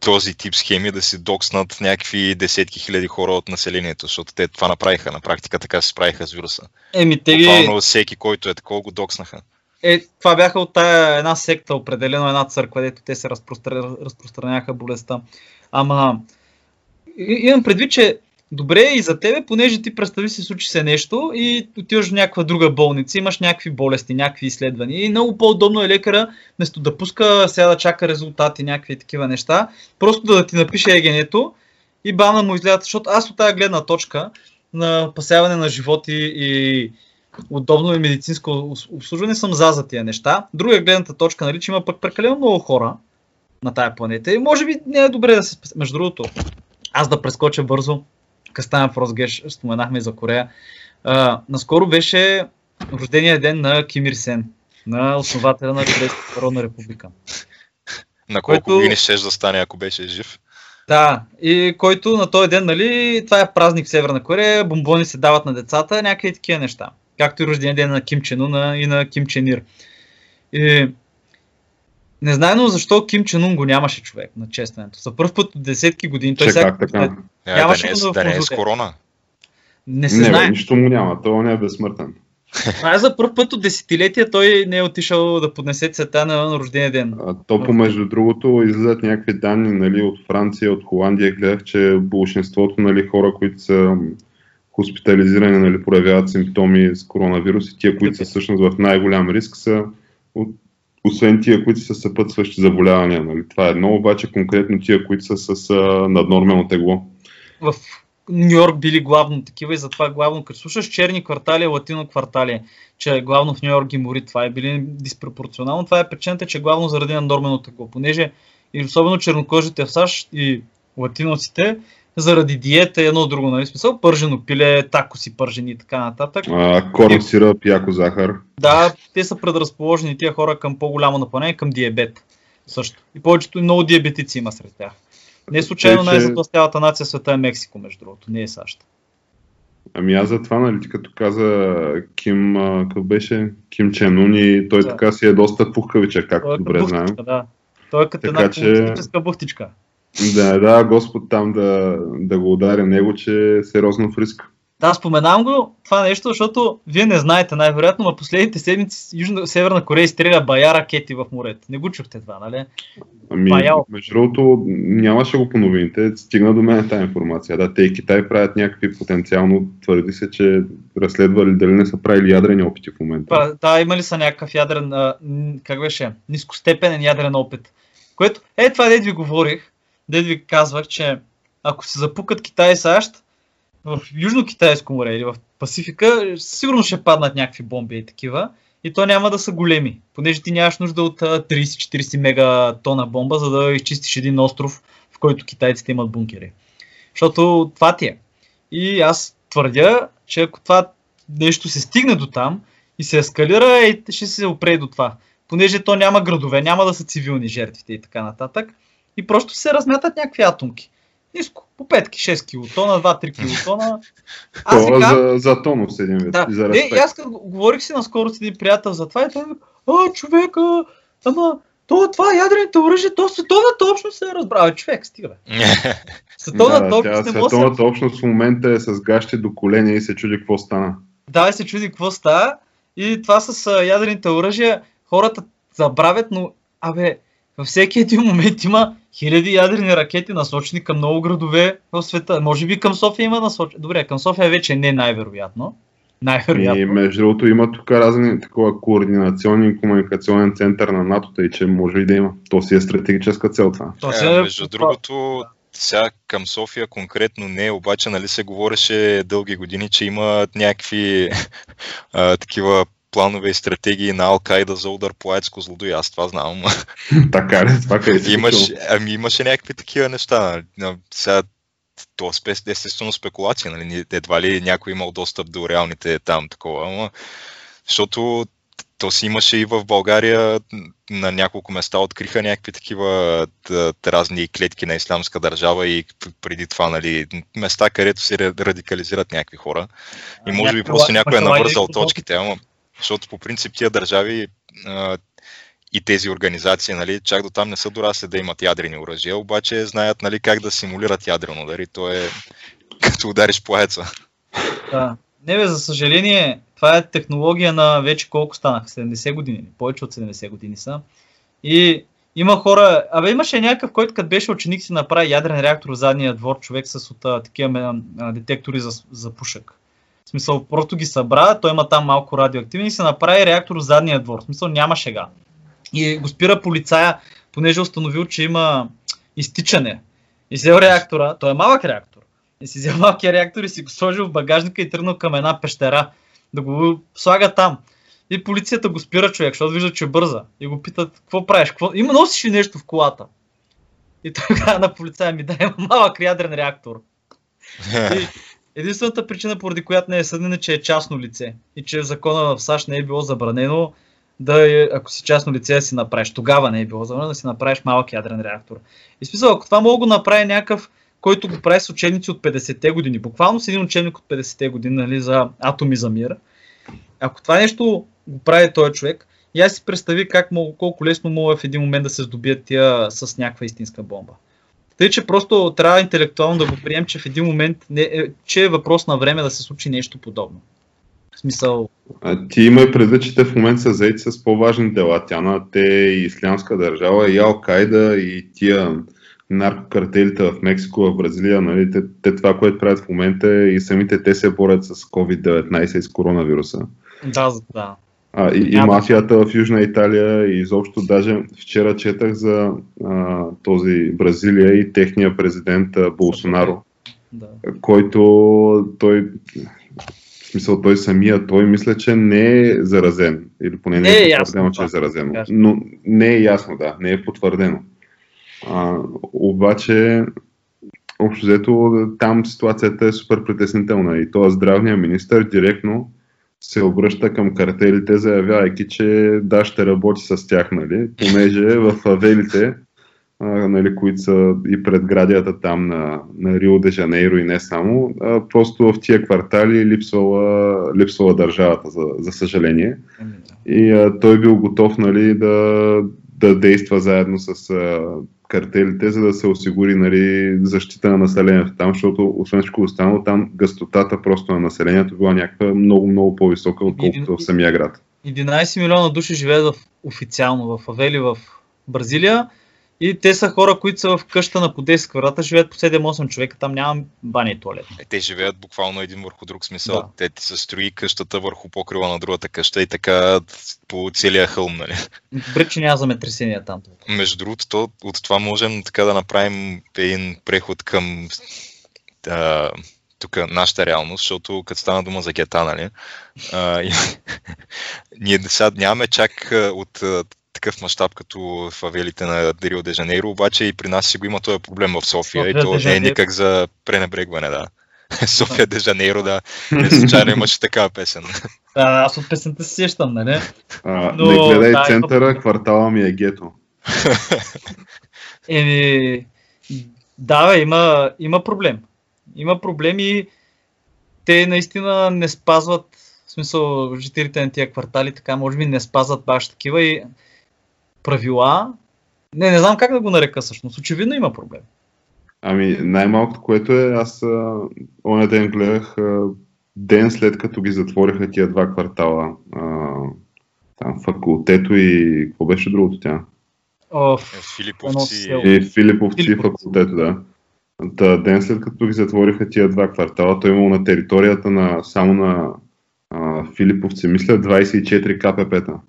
този тип схеми да си докснат някакви десетки хиляди хора от населението, защото те това направиха. На практика така се справиха с вируса. Еми, те Буквално всеки, който е такова, го докснаха. Е, това бяха от тая една секта, определено една църква, дето те се разпростр... разпространяха болестта. Ама, имам предвид, че добре и за тебе, понеже ти представи си случи се нещо и отиваш в някаква друга болница, имаш някакви болести, някакви изследвания и много по-удобно е лекара, вместо да пуска сега да чака резултати, някакви такива неща, просто да ти напише егенето и бана му излядат, защото аз от тази гледна точка на пасяване на животи и удобно и медицинско обслужване съм за за тия неща. Друга гледната точка, нали, че има пък прекалено много хора на тая планета и може би не е добре да се... Между другото, аз да прескоча бързо, Кастана Фросгеш, споменахме за Корея. А, наскоро беше рождения ден на Ким Ир Сен, на основателя на Корейската народна република. На колко който... години ще да стане, ако беше жив? Да, и който на този ден, нали, това е празник в Северна Корея, бомбони се дават на децата, някакви такива неща. Както и рождения ден на Ким Чену и на Ким Ченир. И Незнайно защо Ким Чен Ун го нямаше човек на честването. За първ път от десетки години. Той сега така? Не, нямаше да, не е, да не е с корона. Не се не, знае. нищо му няма. Той не е безсмъртен. Това е за първ път от десетилетия той не е отишъл да поднесе цвета на рождения ден. А, то по между другото излизат някакви данни нали, от Франция, от Холандия. Гледах, че большинството нали, хора, които са хоспитализирани, нали, проявяват симптоми с коронавирус и тия, които са всъщност в най-голям риск са от освен тия, които са съпътстващи заболявания. Нали? Това е едно, обаче конкретно тия, които са с а, наднормално тегло. В Нью Йорк били главно такива и затова главно, като слушаш черни квартали, латино квартали, че главно в Нью Йорк ги мори, това е били диспропорционално. Това е причината, че главно заради наднормено тегло, понеже и особено чернокожите в САЩ и латиноците заради диета и едно друго, нали смисъл, пържено пиле, такоси пържени и така нататък. А, корм сироп, яко захар. Да, те са предразположени тия хора към по-голямо напълнение, към диабет също. И повечето много диабетици има сред тях. Не случайно най затластявата нация света е Мексико, между другото, не е САЩ. Ами аз за това, нали, като каза Ким, какъв беше, Ким Чен Ун и той да. така си е доста пухкавича, както е добре знаем. Да. Той е като така, една че... бухтичка. Да, да, Господ там да, да го удари него, че е сериозно в риск. Да, споменавам го това нещо, защото вие не знаете най-вероятно, но последните седмици Южна, Северна Корея изстреля бая ракети в морето. Не го чухте това, нали? Ами, Баял. между другото, нямаше го по новините, стигна до мен тази информация. Да, те и Китай правят някакви потенциално, твърди се, че разследвали дали не са правили ядрени опити в момента. Па, Да, имали са някакъв ядрен, а, как беше, нискостепенен ядрен опит. Което, е това дед ви говорих, дед ви казвах, че ако се запукат Китай и САЩ, в Южно-Китайско море или в Пасифика, сигурно ще паднат някакви бомби и такива. И то няма да са големи, понеже ти нямаш нужда от а, 30-40 мегатона бомба, за да изчистиш един остров, в който китайците имат бункери. Защото това ти е. И аз твърдя, че ако това нещо се стигне до там и се ескалира, и ще се опре до това. Понеже то няма градове, няма да са цивилни жертвите и така нататък. И просто се размятат някакви атомки. Ниско, по 5-6 килотона, 2-3 килотона. Аз Това казвам, за, за тонус един вид. да. и за и аз като го- говорих си наскоро с един приятел за това и той ми а, човека, ама, то, това ядрените оръжия, то световната общност се е разбрала. Човек, стига. Световната да, тя, общност не може световната общност в момента е с гащи до колени и се чуди какво стана. Да, и се чуди какво става. И това с ядрените оръжия, хората забравят, но, абе, във всеки един момент има хиляди ядрени ракети насочени към много градове в света. Може би към София има насочени. Добре, към София вече не най-вероятно. Най-вероятно. И между другото има тук разни такова координационен и комуникационен център на НАТО, тъй че може и да има. То си е стратегическа цел това. То Е, си е- между другото, сега към София конкретно не, обаче нали се говореше дълги години, че има някакви а, такива планове и стратегии на Ал-Кайда за удар по Аецко злодой. Аз това знам. така ли? Това къде си Имаш, ами имаше някакви такива неща. Сега, то е спе- естествено спекулация, нали? Едва ли някой имал достъп до реалните там такова, ама, защото то си имаше и в България на няколко места откриха някакви такива разни клетки на исламска държава и преди това, нали, места, където се ра- радикализират някакви хора. И може би просто някой е навързал точките, ама защото по принцип тия държави а, и тези организации, нали, чак до там не са дорасли да имат ядрени оръжия, обаче знаят нали, как да симулират ядрено удари. То е като удариш по яйца. Да. Не бе, за съжаление, това е технология на вече колко станаха? 70 години. Повече от 70 години са. И има хора, абе имаше някакъв, който като беше ученик си направи ядрен реактор в задния двор, човек с от такива детектори за, за пушък. В смисъл, просто ги събра, той има там малко радиоактивни и се направи реактор в задния двор. В смисъл, няма шега. И го спира полицая, понеже е установил, че има изтичане. И взел реактора, той е малък реактор. И си взел малкия реактор и си го сложил в багажника и тръгнал към една пещера. Да го слага там. И полицията го спира човек, защото вижда, че бърза. И го питат, какво правиш? Какво... Има носиш ли нещо в колата? И той каза на полицая ми, да, има малък ядрен реактор. И единствената причина, поради която не е съден, е, че е частно лице. И че в закона в САЩ не е било забранено да, е, ако си частно лице, да си направиш. Тогава не е било забранено да си направиш малък ядрен реактор. И смисъл, ако това мога да направи някакъв, който го прави с учебници от 50-те години, буквално с един учебник от 50-те години нали, за атоми за мир, ако това нещо го прави този човек, и аз си представи как мога, колко лесно мога в един момент да се здобият тия с някаква истинска бомба. Тъй, че просто трябва интелектуално да го прием, че в един момент не, е, че е въпрос на време да се случи нещо подобно. В смисъл, А, ти има и предвид, че те в момента са заети с по-важни дела. Тя на те и Ислямска държава, и Ал-Кайда, и тия наркокартелите в Мексико, в Бразилия, нали, те, те това, което правят в момента е и самите те се борят с COVID-19 и с коронавируса. да, да. А, и, и мафията в Южна Италия и изобщо даже вчера четах за а, този Бразилия и техния президент а, Болсонаро, да. който той, в смисъл той самия, той мисля, че не е заразен. Или поне не Не е е ясно потвърдено, че е кажа. Но не е ясно, да, не е потвърдено. А, обаче, общо взето, там ситуацията е супер притеснителна и този здравният министр директно се обръща към картелите, заявявайки, че да, ще работи с тях, нали, понеже в фавелите, а, нали, които са и предградията там на, на Рио де Жанейро и не само, а, просто в тия квартали липсвала, липсвала държавата, за, за съжаление. Да. И а, той бил готов нали, да, да действа заедно с а, картелите, за да се осигури нали, защита на населението там, защото освен всичко останало, там гъстотата просто на населението била някаква много, много по-висока, отколкото в самия град. 11 милиона души живеят в, официално в Авели в Бразилия и те са хора, които са в къща на по 10 квадрата, живеят по 7-8 човека, там няма баня и туалет. Е, те живеят буквално един върху друг смисъл. Да. Те ти се строи къщата върху покрива на другата къща и така по целия хълм, нали? Добре, че няма земетресения там. Между другото, то, от това можем така да направим един преход към а, тук нашата реалност, защото като стана дума за гета, нали? А, и, ние сега нямаме чак от такъв мащаб като в авелите на Рио де Жанейро, обаче и при нас си го има този проблем в София София и то не е никак за пренебрегване, да. София де Жанейро, да. Не случайно имаше такава песен. Да, аз от песента се сещам, нали? А, Но, не гледай да, има центъра, проблем. квартала ми е гето. Еми, да, бе, има, има проблем. Има проблем и те наистина не спазват, в смисъл, жителите на тия квартали, така, може би не спазват баш такива и правила. Не, не знам как да го нарека всъщност. Очевидно има проблем. Ами, най-малкото, което е, аз оня ден гледах а, ден след като ги затвориха тия два квартала. А, там факултето и какво беше другото тя? О, Е, Филиповци. И Филиповци Филиповци. факултето, да. Та, ден след като ги затвориха тия два квартала, той имал на територията на само на а, Филиповци, мисля, 24 КПП-та.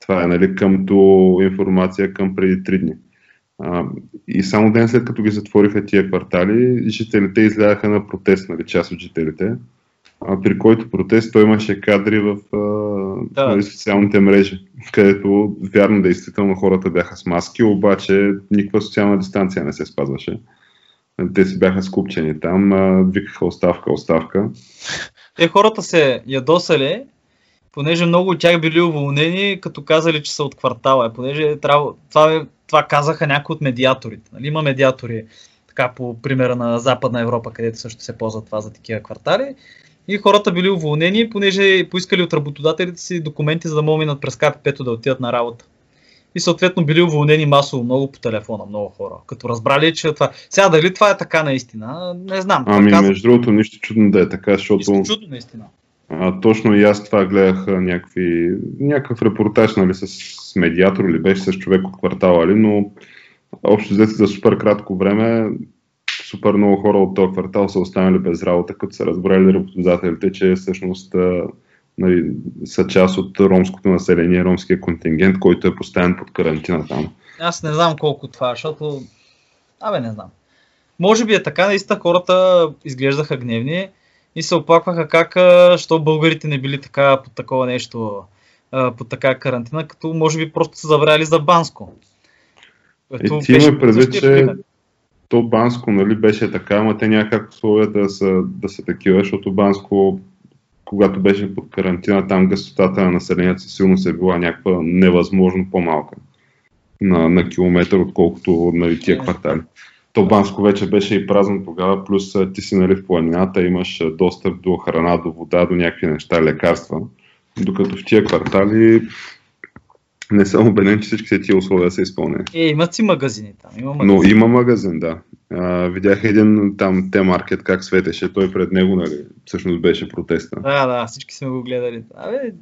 Това е нали, къмто информация към преди 3 дни. А, и само ден след като ги затвориха тия квартали, жителите излягаха на протест, нали, част от жителите. А, при който протест той имаше кадри в а, Да. нали, социалните мрежи, където вярно действително хората бяха с маски, обаче никаква социална дистанция не се спазваше. Те си бяха скупчени там, а, викаха оставка, оставка. те хората се ядосали, понеже много от тях били уволнени, като казали, че са от квартала. Понеже трябва, това, това казаха някои от медиаторите. Нали? Има медиатори, така по примера на Западна Европа, където също се ползва това за такива квартали. И хората били уволнени, понеже поискали от работодателите си документи, за да могат минат през КПП-то да отидат на работа. И съответно били уволнени масово, много по телефона, много хора. Като разбрали, че това... Сега дали това е така наистина, не знам. Ами, казват- между другото, нищо чудно да е така, защото Нищо чудно наистина. А, точно и аз това гледах някакви, някакъв репортаж нали, с, с медиатор или беше с човек от квартала, ли, но общо взето за супер кратко време супер много хора от този квартал са останали без работа, като са разбрали работодателите, че всъщност нали, са част от ромското население, ромския контингент, който е поставен под карантина там. Аз не знам колко това, защото... Абе, не знам. Може би е така, наистина хората изглеждаха гневни и се оплакваха как, а, що българите не били така под такова нещо, а, под така карантина, като може би просто са забравили за Банско. Което Е, ти има предвид, че пример. то Банско нали, беше така, ама те няма как условията да са, да са такива, защото Банско, когато беше под карантина, там гъстотата на населението със сигурност е била някаква невъзможно по-малка на, на километър, отколкото нали, тия Е. квартали. То Банско вече беше и празно тогава, плюс ти си нали, в планината, имаш достъп до храна, до вода, до някакви неща, лекарства. Докато в тия квартали не съм убеден, че всички тия условия са изпълнени. Е, имат си магазини там. Има магазини. Но има магазин, да. А, видях един там те-маркет как светеше, той пред него, нали, всъщност беше протеста. Да, да, всички сме го гледали. Абе,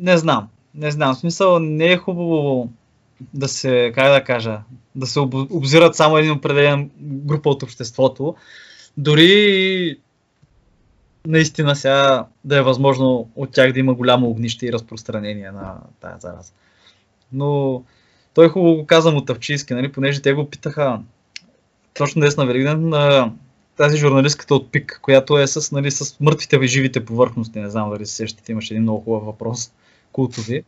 не знам. Не знам. В смисъл, не е хубаво да се, как да кажа, да се об- обзират само един определен група от обществото. Дори наистина сега да е възможно от тях да има голямо огнище и разпространение на тази зараза. Но той хубаво го каза Мотавчийски, нали, понеже те го питаха точно днес на Великден тази журналистката от ПИК, която е с, нали, с мъртвите и живите повърхности. Не знам дали се сещате, имаше един много хубав въпрос, култови.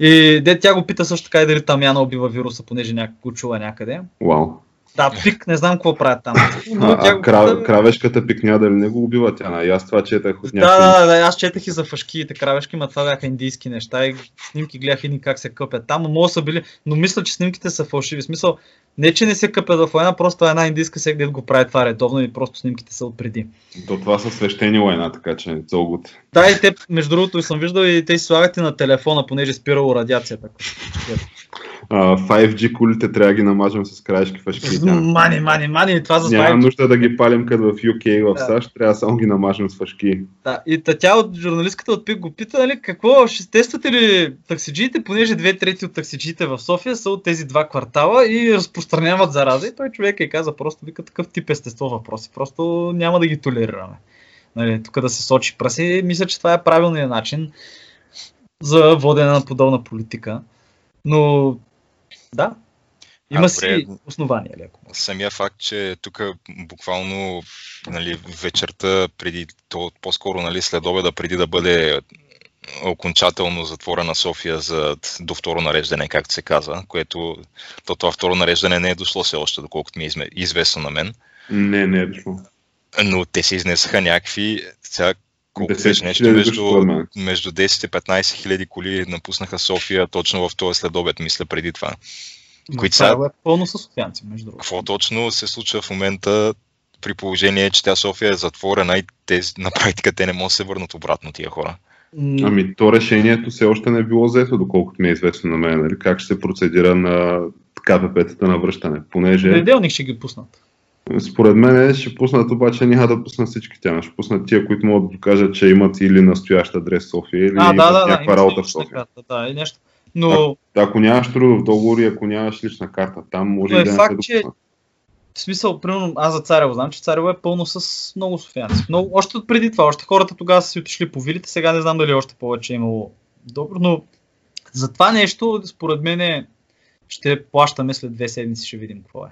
И де тя го пита също така и дали Тамяна убива вируса, понеже някак го чува някъде. Вау. Да, пик, не знам какво правят там. Но А, тя а го кра, пита- кравешката пикня дали не го убива тя? И аз това четах от Да, някакви... да, да, аз четах и за фашкиите кравешки, ма това бяха индийски неща и снимки гледах едни как се къпят там, но може са били, но мисля, че снимките са фалшиви. В смисъл, не че не се къпят в война, просто една индийска всеки ден го прави това редовно и просто снимките са отпреди. То това са свещени лайна, така че цългут. Да, и те, между другото, съм виждал и те си слагат и на телефона, понеже спирало радиацията. а, 5G кулите трябва да ги намажем с краешки фашки. Мани, мани, мани, това за няма нужда да ги палим като в UK и в Да. САЩ, трябва само ги намажем с фашки. Да, и тя от журналистката от ПИК го пита, нали, какво, ще тествате ли таксиджиите, понеже две трети от таксиджиите в София са от тези два квартала и разпространяват зараза. И той човек е каза просто, вика такъв тип естество въпроси. Просто няма да ги толерираме. Нали, тук да се сочи праси. Мисля, че това е правилният начин за водене на подобна политика. Но да, има А, си добре. основания, леко. Самия факт, че тук буквално нали, вечерта преди, то, по-скоро нали, след обеда, преди да бъде окончателно затворена София за, до второ нареждане, както се казва, което то, това второ нареждане не е дошло все още, доколкото ми е известно на мен. Не, не е дошло. Но те се изнесаха някакви, сега колко беше нещо между, между 10 и 15 хиляди коли напуснаха София точно в този следобед, мисля, преди това. Които са- е пълно с софиянци, между другото. Какво точно се случва в момента при положение, че тя София е затворена и тези, на практика те не могат да се върнат обратно тия хора? Ами то решението все още не е било взето, доколкото ми е известно на мен, нали? как ще се процедира на КПП-тата на връщане. Понеже Понеделник ще ги пуснат. според мен ще пуснат, обаче няма да пуснат всички тя. Ще пуснат тия, които могат да докажат, че имат или настоящ адрес София, или А, имат да, да, да. някаква имаш работа в София. карта, да, и нещо. Но Ако нямаш трудов договор и ако нямаш лична карта, там може Но е да факт, че- в смисъл, примерно, аз за Царево знам, че Царево е пълно с много софиянци. Много, още от преди това, още хората тогава са си отишли по вилите, сега не знам дали още повече е имало добро, но за това нещо, според мен, е- ще плащаме след две седмици, ще видим какво е.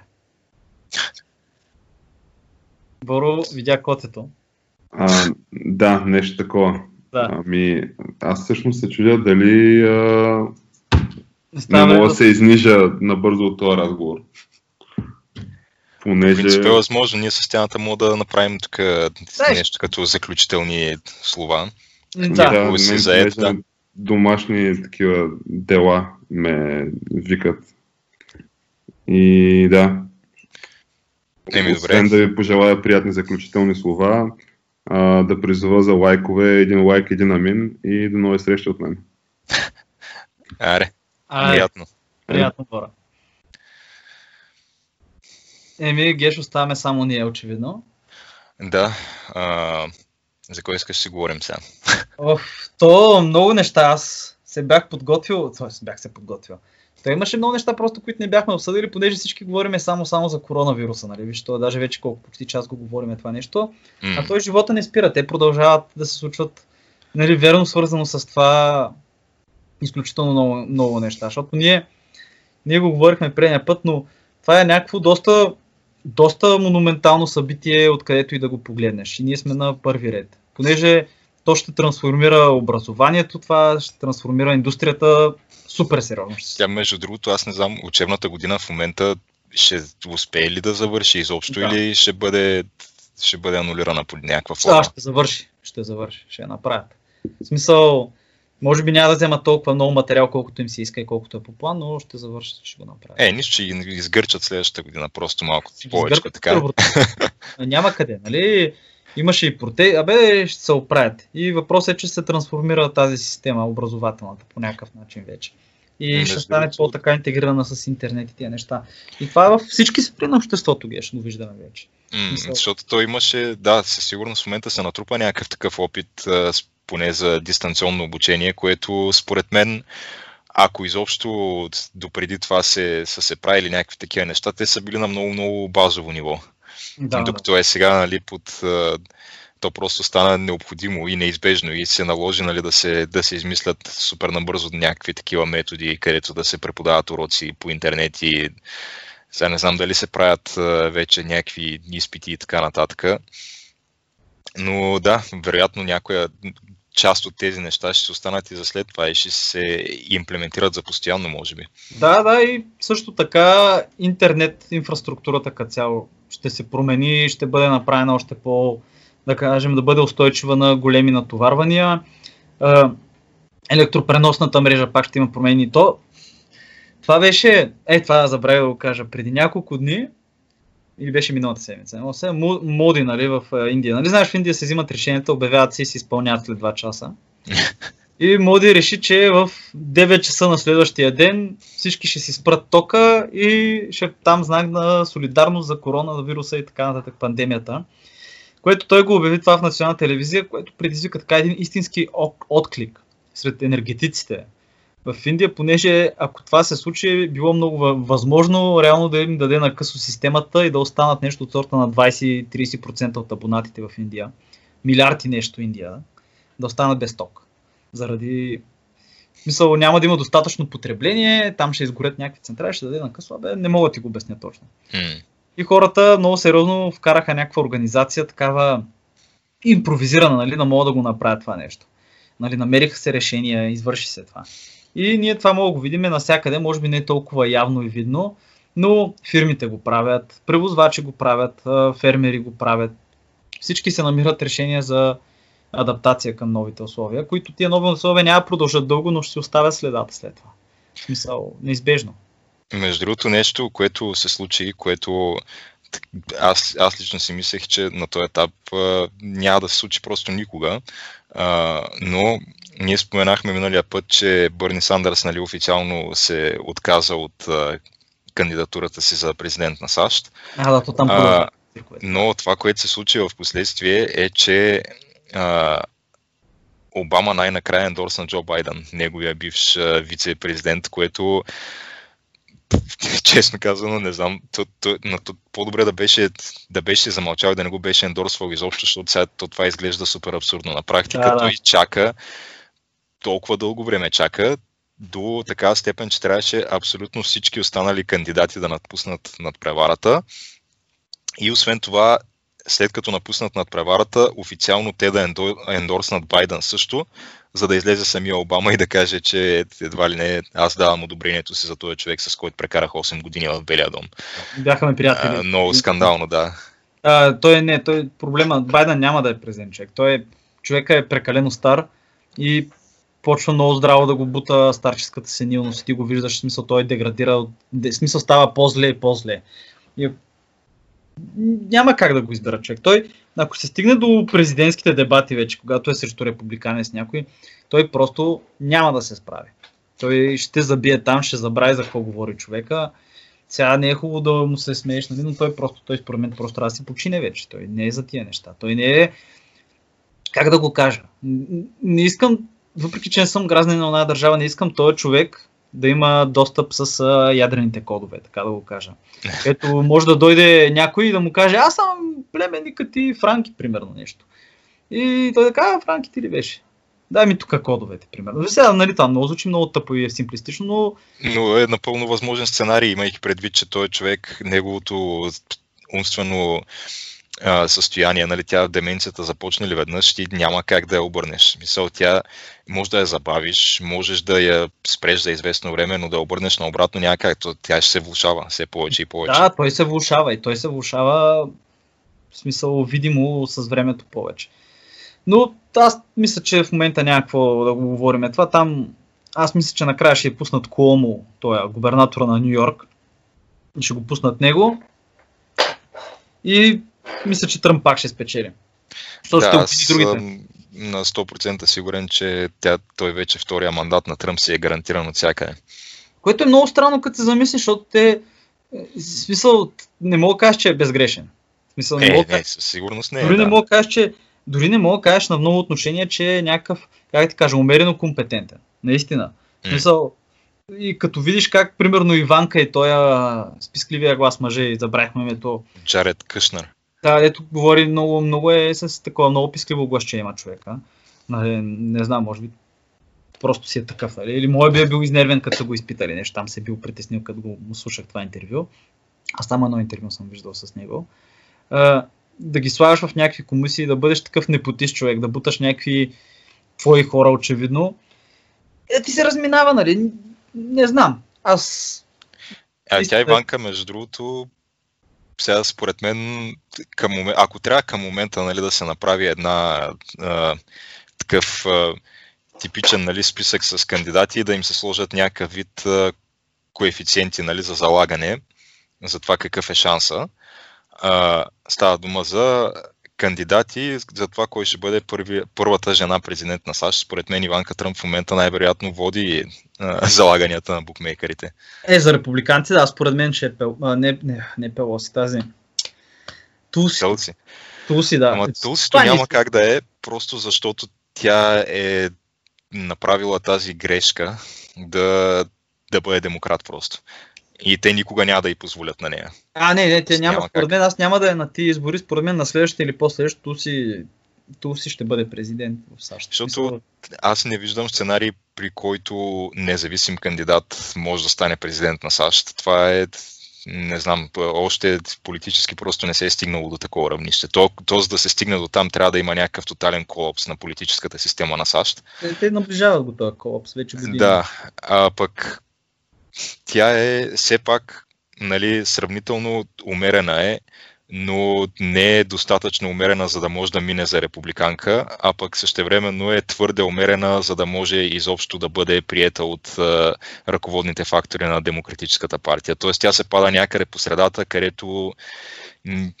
Боро видя котето. А, да, нещо такова. Да, Ами, аз всъщност се чудя дали а, не мога да се изнижа набързо от този разговор. В Понеже... принцип е възможно. Ние с тяната мога да направим тук нещо като заключителни слова. Да, да, мен, си заед, да. домашни такива дела ме викат. И да. Еми, Освен добре. да ви пожелая приятни заключителни слова, а, да призова за лайкове, един лайк, един амин и до нови срещи от мен. Аре, а, приятно. приятно, Бора. Еми, Геш, оставаме само ние, очевидно. Да. А, за кой искаш си говорим сега? Оф, то много неща. Аз се бях подготвил, т.е. бях се подготвил. Та имаше много неща, просто които не бяхме обсъдили, понеже всички говориме само, само за коронавируса, нали? Виж, то даже вече колко почти час го говориме това нещо. М, А той живота не спира. Те продължават да се случват, нали, верно свързано с това изключително много, много неща. Защото ние, ние го говорихме предния път, но това е някакво доста, доста монументално събитие, откъдето и да го погледнеш. И ние сме на първи ред. Понеже то ще трансформира образованието, това ще трансформира индустрията супер сериозно. Тя, между другото, аз не знам, учебната година в момента ще успее ли да завърши изобщо Да. или ще бъде, ще бъде анулирана по някаква Да, форма? ще завърши. Ще завърши. Ще я направят. В смисъл, може би няма да взема толкова много материал, колкото им се иска и колкото е по план, но ще завърши, ще го направят. Е, нищо, ги изгърчат следващата година, просто малко Ще повече. Така. първо. Няма къде, нали? Имаше и проте... Абе, ще се оправят. И въпросът е, че се трансформира тази система, образователната, по някакъв начин вече. И Между ще стане по-така интегрирана с интернет и тия неща. И това е във всички сфери на обществото, Геш, го виждаме вече. М, защото той имаше, да, със сигурност в момента се натрупа някакъв такъв опит, а, с- поне за дистанционно обучение, което според мен, ако изобщо допреди това се, са се правили някакви такива неща, те са били на много-много базово ниво. Да, Докато е сега, нали, под, то просто стана необходимо и неизбежно и се наложи нали, да, се, да се измислят супер набързо някакви такива методи, където да се преподават уроци по интернет и сега не знам дали се правят вече някакви изпити и така нататък. Но да, вероятно някоя част от тези неща ще останат и за след това и ще се имплементират за постоянно, може би. Да, да, и също така интернет инфраструктурата като цяло ще се промени, ще бъде направена още по, да кажем, да бъде устойчива на големи натоварвания. Електропреносната мрежа пак ще има промени. То, това беше, е, това забравя да го кажа, преди няколко дни, или беше миналата седмица, но се, Мо- моди, нали, в Индия. Нали знаеш, в Индия се взимат решенията, обявяват се и се изпълняват след 2 часа. И Моди реши, че в 9 часа на следващия ден всички ще си спрат тока и ще там знак на солидарност за коронавируса и така нататък пандемията. Което той го обяви това в национална телевизия, което предизвика така един истински отклик сред енергетиците в Индия, понеже ако това се случи, било много възможно реално да им даде на късо системата и да останат нещо от сорта на 20-30% от абонатите в Индия. Милиарди нещо Индия. Да останат без ток. Заради Мисъл, няма да има достатъчно потребление, там ще изгорят някакви централи, ще даде на късо, абе, не мога да ти го обясня точно. Mm. И хората много сериозно вкараха някаква организация, такава импровизирана, нали, да могат да го направят това нещо. Нали, намериха се решения, извърши се това. И ние това мога да го видим навсякъде, може би не е толкова явно и видно, но фирмите го правят, превозвачи го правят, фермери го правят. Всички се намират решения за адаптация към новите условия, които тия нови условия няма продължат дълго, но ще си оставят следата след това. В смисъл, неизбежно. Между другото нещо, което се случи, което аз, аз лично си мислех, че на този етап а, няма да се случи просто никога, а, но ние споменахме миналия път, че Бърни Сандърс нали, официално се отказа от а, кандидатурата си за президент на САЩ. А, да, то там а, но това, което се случи в последствие е, че а, Обама най-накрая ендорсна Джо Байден, неговия бивш вице-президент, което честно казано, не знам, то, то, но то, по-добре да беше, да беше замълчал и да не го беше ендорсвал изобщо, защото сега то, това изглежда супер абсурдно. На практика да, да. той чака, толкова дълго време чака, до така степен, че трябваше абсолютно всички останали кандидати да надпуснат над преварата. И освен това, след като напуснат над преварата, официално те да ендорснат Байден също, за да излезе самия Обама и да каже, че едва ли не аз давам одобрението си за този човек, с който прекарах 8 години в Белия дом. Бяха ме приятели. А, много скандално, да. А, той е не, той проблема, Байден няма да е президент човек. Той е, човека е прекалено стар и почва много здраво да го бута старческата сенилност ти го виждаш, в смисъл той деградира, в смисъл става по-зле и по-зле. И няма как да го избера човек. Той, ако се стигне до президентските дебати вече, когато е срещу републиканец някой, той просто няма да се справи. Той ще забие там, ще забрави за какво говори човека. Сега не е хубаво да му се смееш, нали? но той просто, той според мен просто трябва да си почине вече. Той не е за тия неща. Той не е, как да го кажа, не искам, въпреки че не съм гражданин на една държава, не искам този човек да има достъп с а, ядрените кодове, така да го кажа. Ето може да дойде някой и да му каже, аз съм племенникът ти Франки, примерно нещо. И той да каже, Франки ти ли беше? Дай ми тук кодовете, примерно. Сега, нали, там много звучи много тъпо и е симплистично, но... Но е напълно възможен сценарий, имайки предвид, че той е човек, неговото умствено а, състояние, нали, тя деменцията започне ли веднъж, ти няма как да я обърнеш. Мисъл, тя може да я забавиш, можеш да я спреш за известно време, но да я обърнеш наобратно няма как, тя ще се влушава все повече и повече. Да, той се влушава и той се влушава в смисъл видимо с времето повече. Но аз мисля, че в момента няма какво да го говорим. Това там, аз мисля, че накрая ще е пуснат Куомо, той е губернатора на Нью Йорк. Ще го пуснат него. И мисля, че Тръмп пак ще спечели. Що да, ще аз другите. на 100% сигурен, че тя, той вече втория мандат на Тръмп си е гарантиран от всякъде. Което е много странно, като се замислиш, защото те, в смисъл, не мога да кажеш, че е безгрешен. В смисъл, не, не, мога, не със сигурност не е. Дори да. не мога да кажеш, че дори не мога да кажеш на много отношения, че е някакъв, как ти кажа, умерено компетентен. Наистина. В смисъл, и като видиш как, примерно, Иванка и той спискливия глас мъже, забравихме името. Джаред Къшнер. Да, ето говори много, много е с такова много пискливо гласче има човека. Не, не знам, може би просто си е такъв, нали? Или може би е бил изнервен, като са го изпитали нещо. Там се е бил притеснил, като го му слушах това интервю. Аз там едно интервю съм виждал с него. А, да ги слагаш в някакви комисии, да бъдеш такъв непотист човек, да буташ някакви твои хора, очевидно. Е, ти се разминава, нали? Не знам. Аз. А тя Иванка, между другото, сега според мен, към ако трябва към момента нали, да се направи една а, такъв а, типичен нали, списък с кандидати и да им се сложат някакъв вид а, коефициенти нали, за залагане, за това какъв е шанса, а, става дума за кандидати за това, кой ще бъде първи, първата жена президент на САЩ. Според мен Иванка Тръмп в момента най-вероятно води а, залаганията на букмейкерите. Е, за републиканци, да, според мен ще е пел... а, не, не, не Пелоси, тази. Туси. Тълси. Туси, да. Ама Тулсито Това няма не- как да е, просто защото тя е направила тази грешка да, да бъде демократ просто. И те никога няма да й позволят на нея. А, не, не, те Няма. Според мен аз няма да е на тия избори. Според мен на следващите или по-следващите Туси, Туси ще бъде президент в САЩ. Защото Аз не виждам сценарий, при който независим кандидат може да стане президент на САЩ. Това е, не знам, още политически просто не се е стигнало до такова равнище. То, то за да се стигне до там, трябва да има някакъв тотален колапс на политическата система на САЩ. те, те наближават го този колапс вече години. Да, а пък тя е все пак нали, сравнително умерена е, но не е достатъчно умерена, за да може да мине за републиканка, а пък същевременно е твърде умерена, за да може изобщо да бъде приета от а, ръководните фактори на Демократическата партия. Тоест тя се пада някъде по средата, където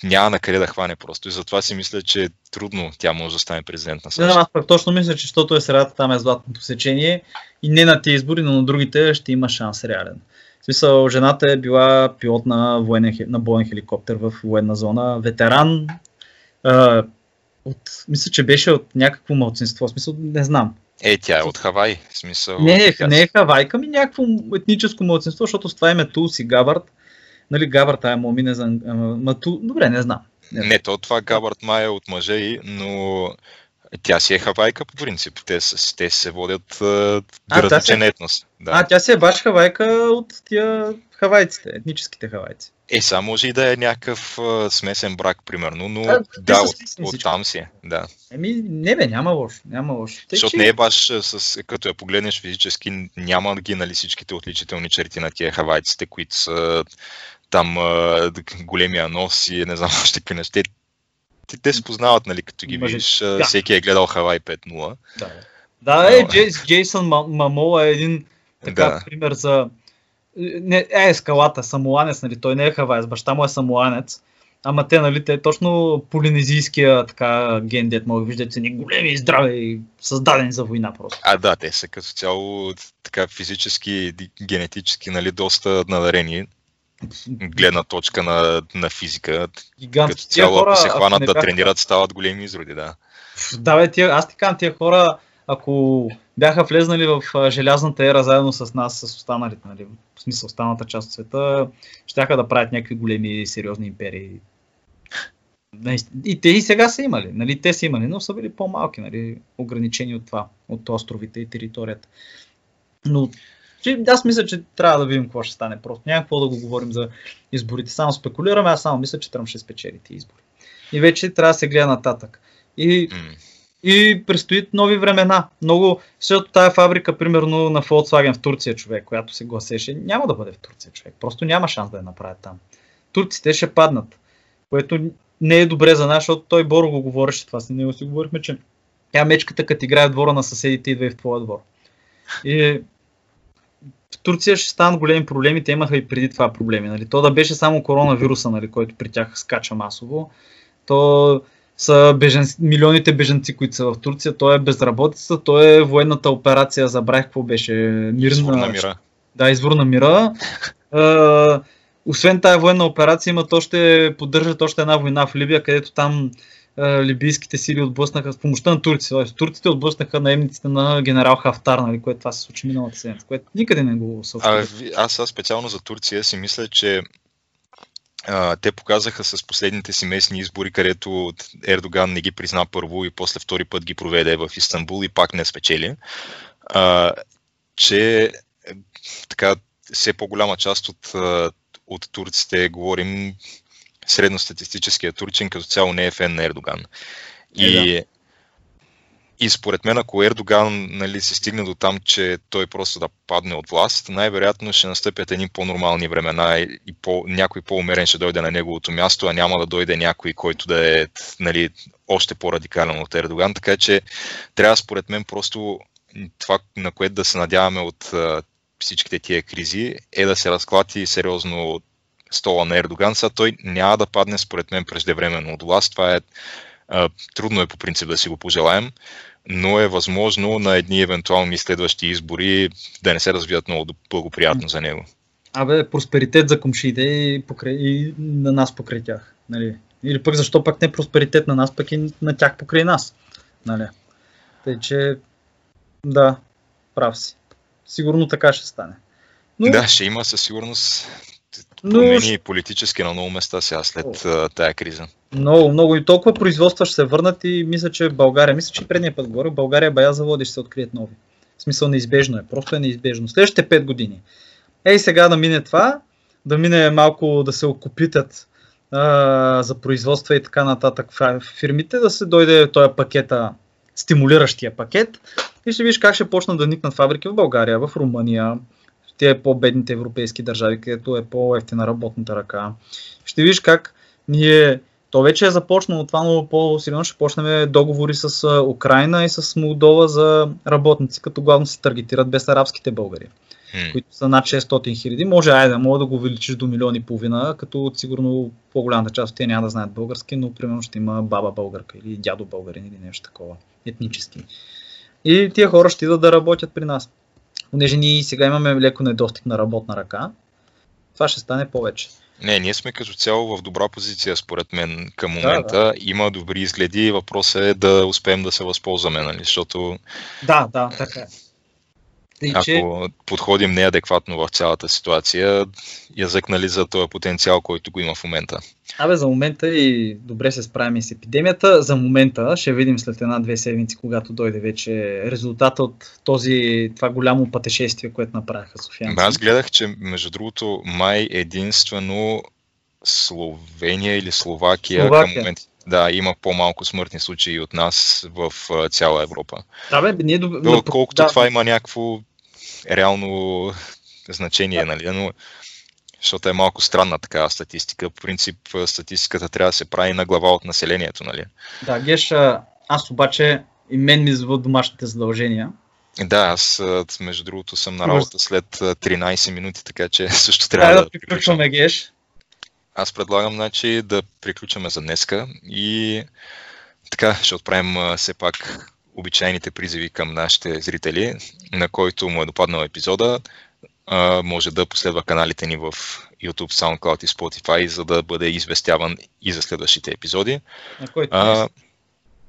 няма на къде да хване просто. И затова си мисля, че е трудно тя може да стане президент на Не САЩ. знам, аз пък точно мисля, че защото е средата, там е златното сечение и не на тези избори, но на другите ще има шанс реален. В смисъл, жената е била пилот на, военен, на боен хеликоптер в военна зона, ветеран, а, от, мисля, че беше от някакво младсинство, в смисъл, не знам. Е, тя е от Хавай. В смисъл, Не, е, не е хавайка, ми някакво етническо младсинство, защото с това име Тулси Габард. Нали, Габард, тая моми, не знам. ама, Ма, ту... Добре, не знам. Не. Не, то това Габард Май е от мъжа и, но тя си е хавайка по принцип. Те, те се водят а, етнос. Да. А, тя си е баш хавайка от тия хавайците, етническите хавайци. Е, само може и да е някакъв а, смесен брак, примерно, но А, да, от, от там си е. Да. Еми, не бе, няма лошо, няма лошо. Тъй, Защото че- не е баш с, като я погледнеш физически, няма ги нали, всичките отличителни черти на тия хавайците, които са там а, големия нос и не знам още какви неща. Те, те, се познават, нали, като ги видиш. Да. Всеки е гледал Хавай 5-0. Да, да е, Но- Джейс, Джейсън Ма- Мамола е един така Да. пример за... Не, е, скалата, самоанец, нали, той не е хавайец, баща му е самоанец. Ама те, нали, те точно полинезийския така ген, дет могат виждат са ни големи и здрави, създадени за война просто. А, да, те са като цяло така физически, генетически, нали, доста надарени. Гледна точка на, на физика. Гигант. Като цяло, ако се хванат не да бяха- тренират, стават големи изроди, да. Да, бе, тия, аз ти казвам, тия хора, ако бяха влезнали в желязната ера заедно с нас, с останалите, нали, в смисъл останалата част от света, щяха да правят някакви големи сериозни империи. И те и сега са имали, нали, те са имали, но са били по-малки, нали, ограничени от това, от островите и територията. Но че, аз мисля, че трябва да видим какво ще стане. Просто няма какво да го говорим за изборите. Само спекулираме, аз само мисля, че Тръмп ще спечели тези избори. И вече трябва да се гледа нататък. И М. и предстоят нови времена. Много, защото тая фабрика, примерно на Volkswagen в Турция, човек, която се гласеше, няма да бъде в Турция, човек. Просто няма шанс да я направят там. Турците ще паднат, което не е добре за нас, защото той Боро го говореше това, с него си говорихме, че тя мечката, като играе в двора на съседите, идва и в твоя двор. И в Турция ще станат големи проблеми, те имаха и преди това проблеми. Нали? То да беше само коронавируса, нали, който при тях скача масово, то са бежен, милионите беженци, които са в Турция, то е безработица, то е военната операция, забравих какво беше. Мирна, Извор на мира. Да, извор на мира. Освен тая военна операция, имат още, поддържат още една война в Либия, където там либийските сили отблъснаха с помощта на турците. Тоест, турците отблъснаха наемниците на генерал Хафтар, нали, което това се случи миналата седмица, което никъде не го А, съобщи. ви- аз сега специално за Турция си мисля, че те показаха с последните си местни избори, където Ердоган не ги призна първо и после втори път ги проведе в Истанбул и пак не спечели, че е, така все по-голяма част от, от турците, говорим средностатистическия турчин, като цяло не е фен на Ердоган. И, и според мен, ако Ердоган нали, се стигне до там, че той просто да падне от власт, най-вероятно ще настъпят едни по-нормални времена и, и по, някой по-умерен ще дойде на неговото място, а няма да дойде някой, който да е нали, още по-радикален от Ердоган. Така че трябва според мен просто това, на което да се надяваме от всичките тия кризи, е да се разклати сериозно стола на Ердоган. Сега той няма да падне според мен преждевременно от власт. Това е А, трудно е по принцип да си го пожелаем, но е възможно на едни евентуални следващи избори да не се развият много благоприятно за него. Абе, просперитет за комшите и, покрай, и на нас покрай тях. Нали? Или пък защо пък не просперитет на нас, пък и на тях покрай нас. Нали? Тъй, че да, прав си. Сигурно така ще стане. Но... Да, ще има със сигурност но... политически на много места сега след О. тая криза. Много, много и толкова производства ще се върнат и мисля, че България, мисля, че предния път говоря, България бая заводи ще се открият нови. В смисъл неизбежно е, просто е неизбежно. Следващите 5 години. Ей сега да мине това, да мине малко да се окупитат а, за производства и така нататък в фирмите, да се дойде този пакета, стимулиращия пакет и ще видиш как ще почнат да никнат фабрики в България, в Румъния, тези по-бедните европейски държави, където е по-ефтина работната ръка. Ще видиш как ние то вече е започнало това, но по-силно ще почнем договори с Украина и с Молдова за работници, като главно се таргетират без арабските българи hmm. които са над 600 хиляди. Може, айде, да мога да го увеличиш до милиони и половина, като сигурно по-голямата част от тях няма да знаят български, но примерно ще има баба българка или дядо българин или нещо такова, етнически. И тия хора ще идват да работят при нас. Понеже ние сега имаме леко недостиг на работна ръка, това ще стане повече. Не, ние сме като цяло в добра позиция, според мен, към момента. Да, да. Има добри изгледи. Въпросът е да успеем да се възползваме, нали? Защото. Да, да, така е. И, Ако че... подходим неадекватно в цялата ситуация, язък нали за този потенциал, който го има в момента. Абе, за момента и добре се справим и с епидемията. За момента ще видим след една-две седмици, когато дойде вече резултата от този, това голямо пътешествие, което направиха Софиянци. Аз гледах, че между другото май единствено Словения или Словакия, Словакия. към момента да, има по-малко смъртни случаи от нас в цяла Европа. Да, бе, ние... Но, колкото да. това има някакво реално значение, нали? Но, защото е малко странна такава статистика. По принцип, статистиката трябва да се прави на глава от населението, нали? Да, Геш, аз обаче и мен ми звук домашните задължения. Да, аз между другото съм на работа след 13 минути, така че също трябва да, да приключваме, Геш. Аз предлагам значи, да приключваме за днеска и така ще отправим все пак обичайните призиви към нашите зрители, на който му е допаднал епизода. А, може да последва каналите ни в YouTube, SoundCloud и Spotify, за да бъде известяван и за следващите епизоди. На който а,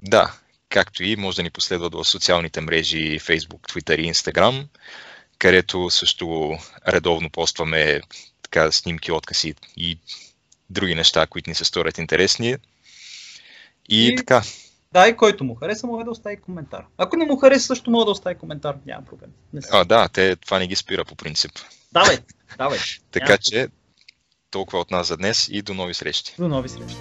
да, както и може да ни последват в социалните мрежи Facebook, Twitter и Instagram, където също редовно постваме така, снимки, откази и други неща, които ни се сторят интересни. И, и така. Да, и който му хареса, може да остави коментар. Ако не му хареса, също може да остави коментар. Няма проблем. Не а, да, те, това не ги спира по принцип. Давай, давай. така че, толкова от нас за днес и до нови срещи. До нови срещи.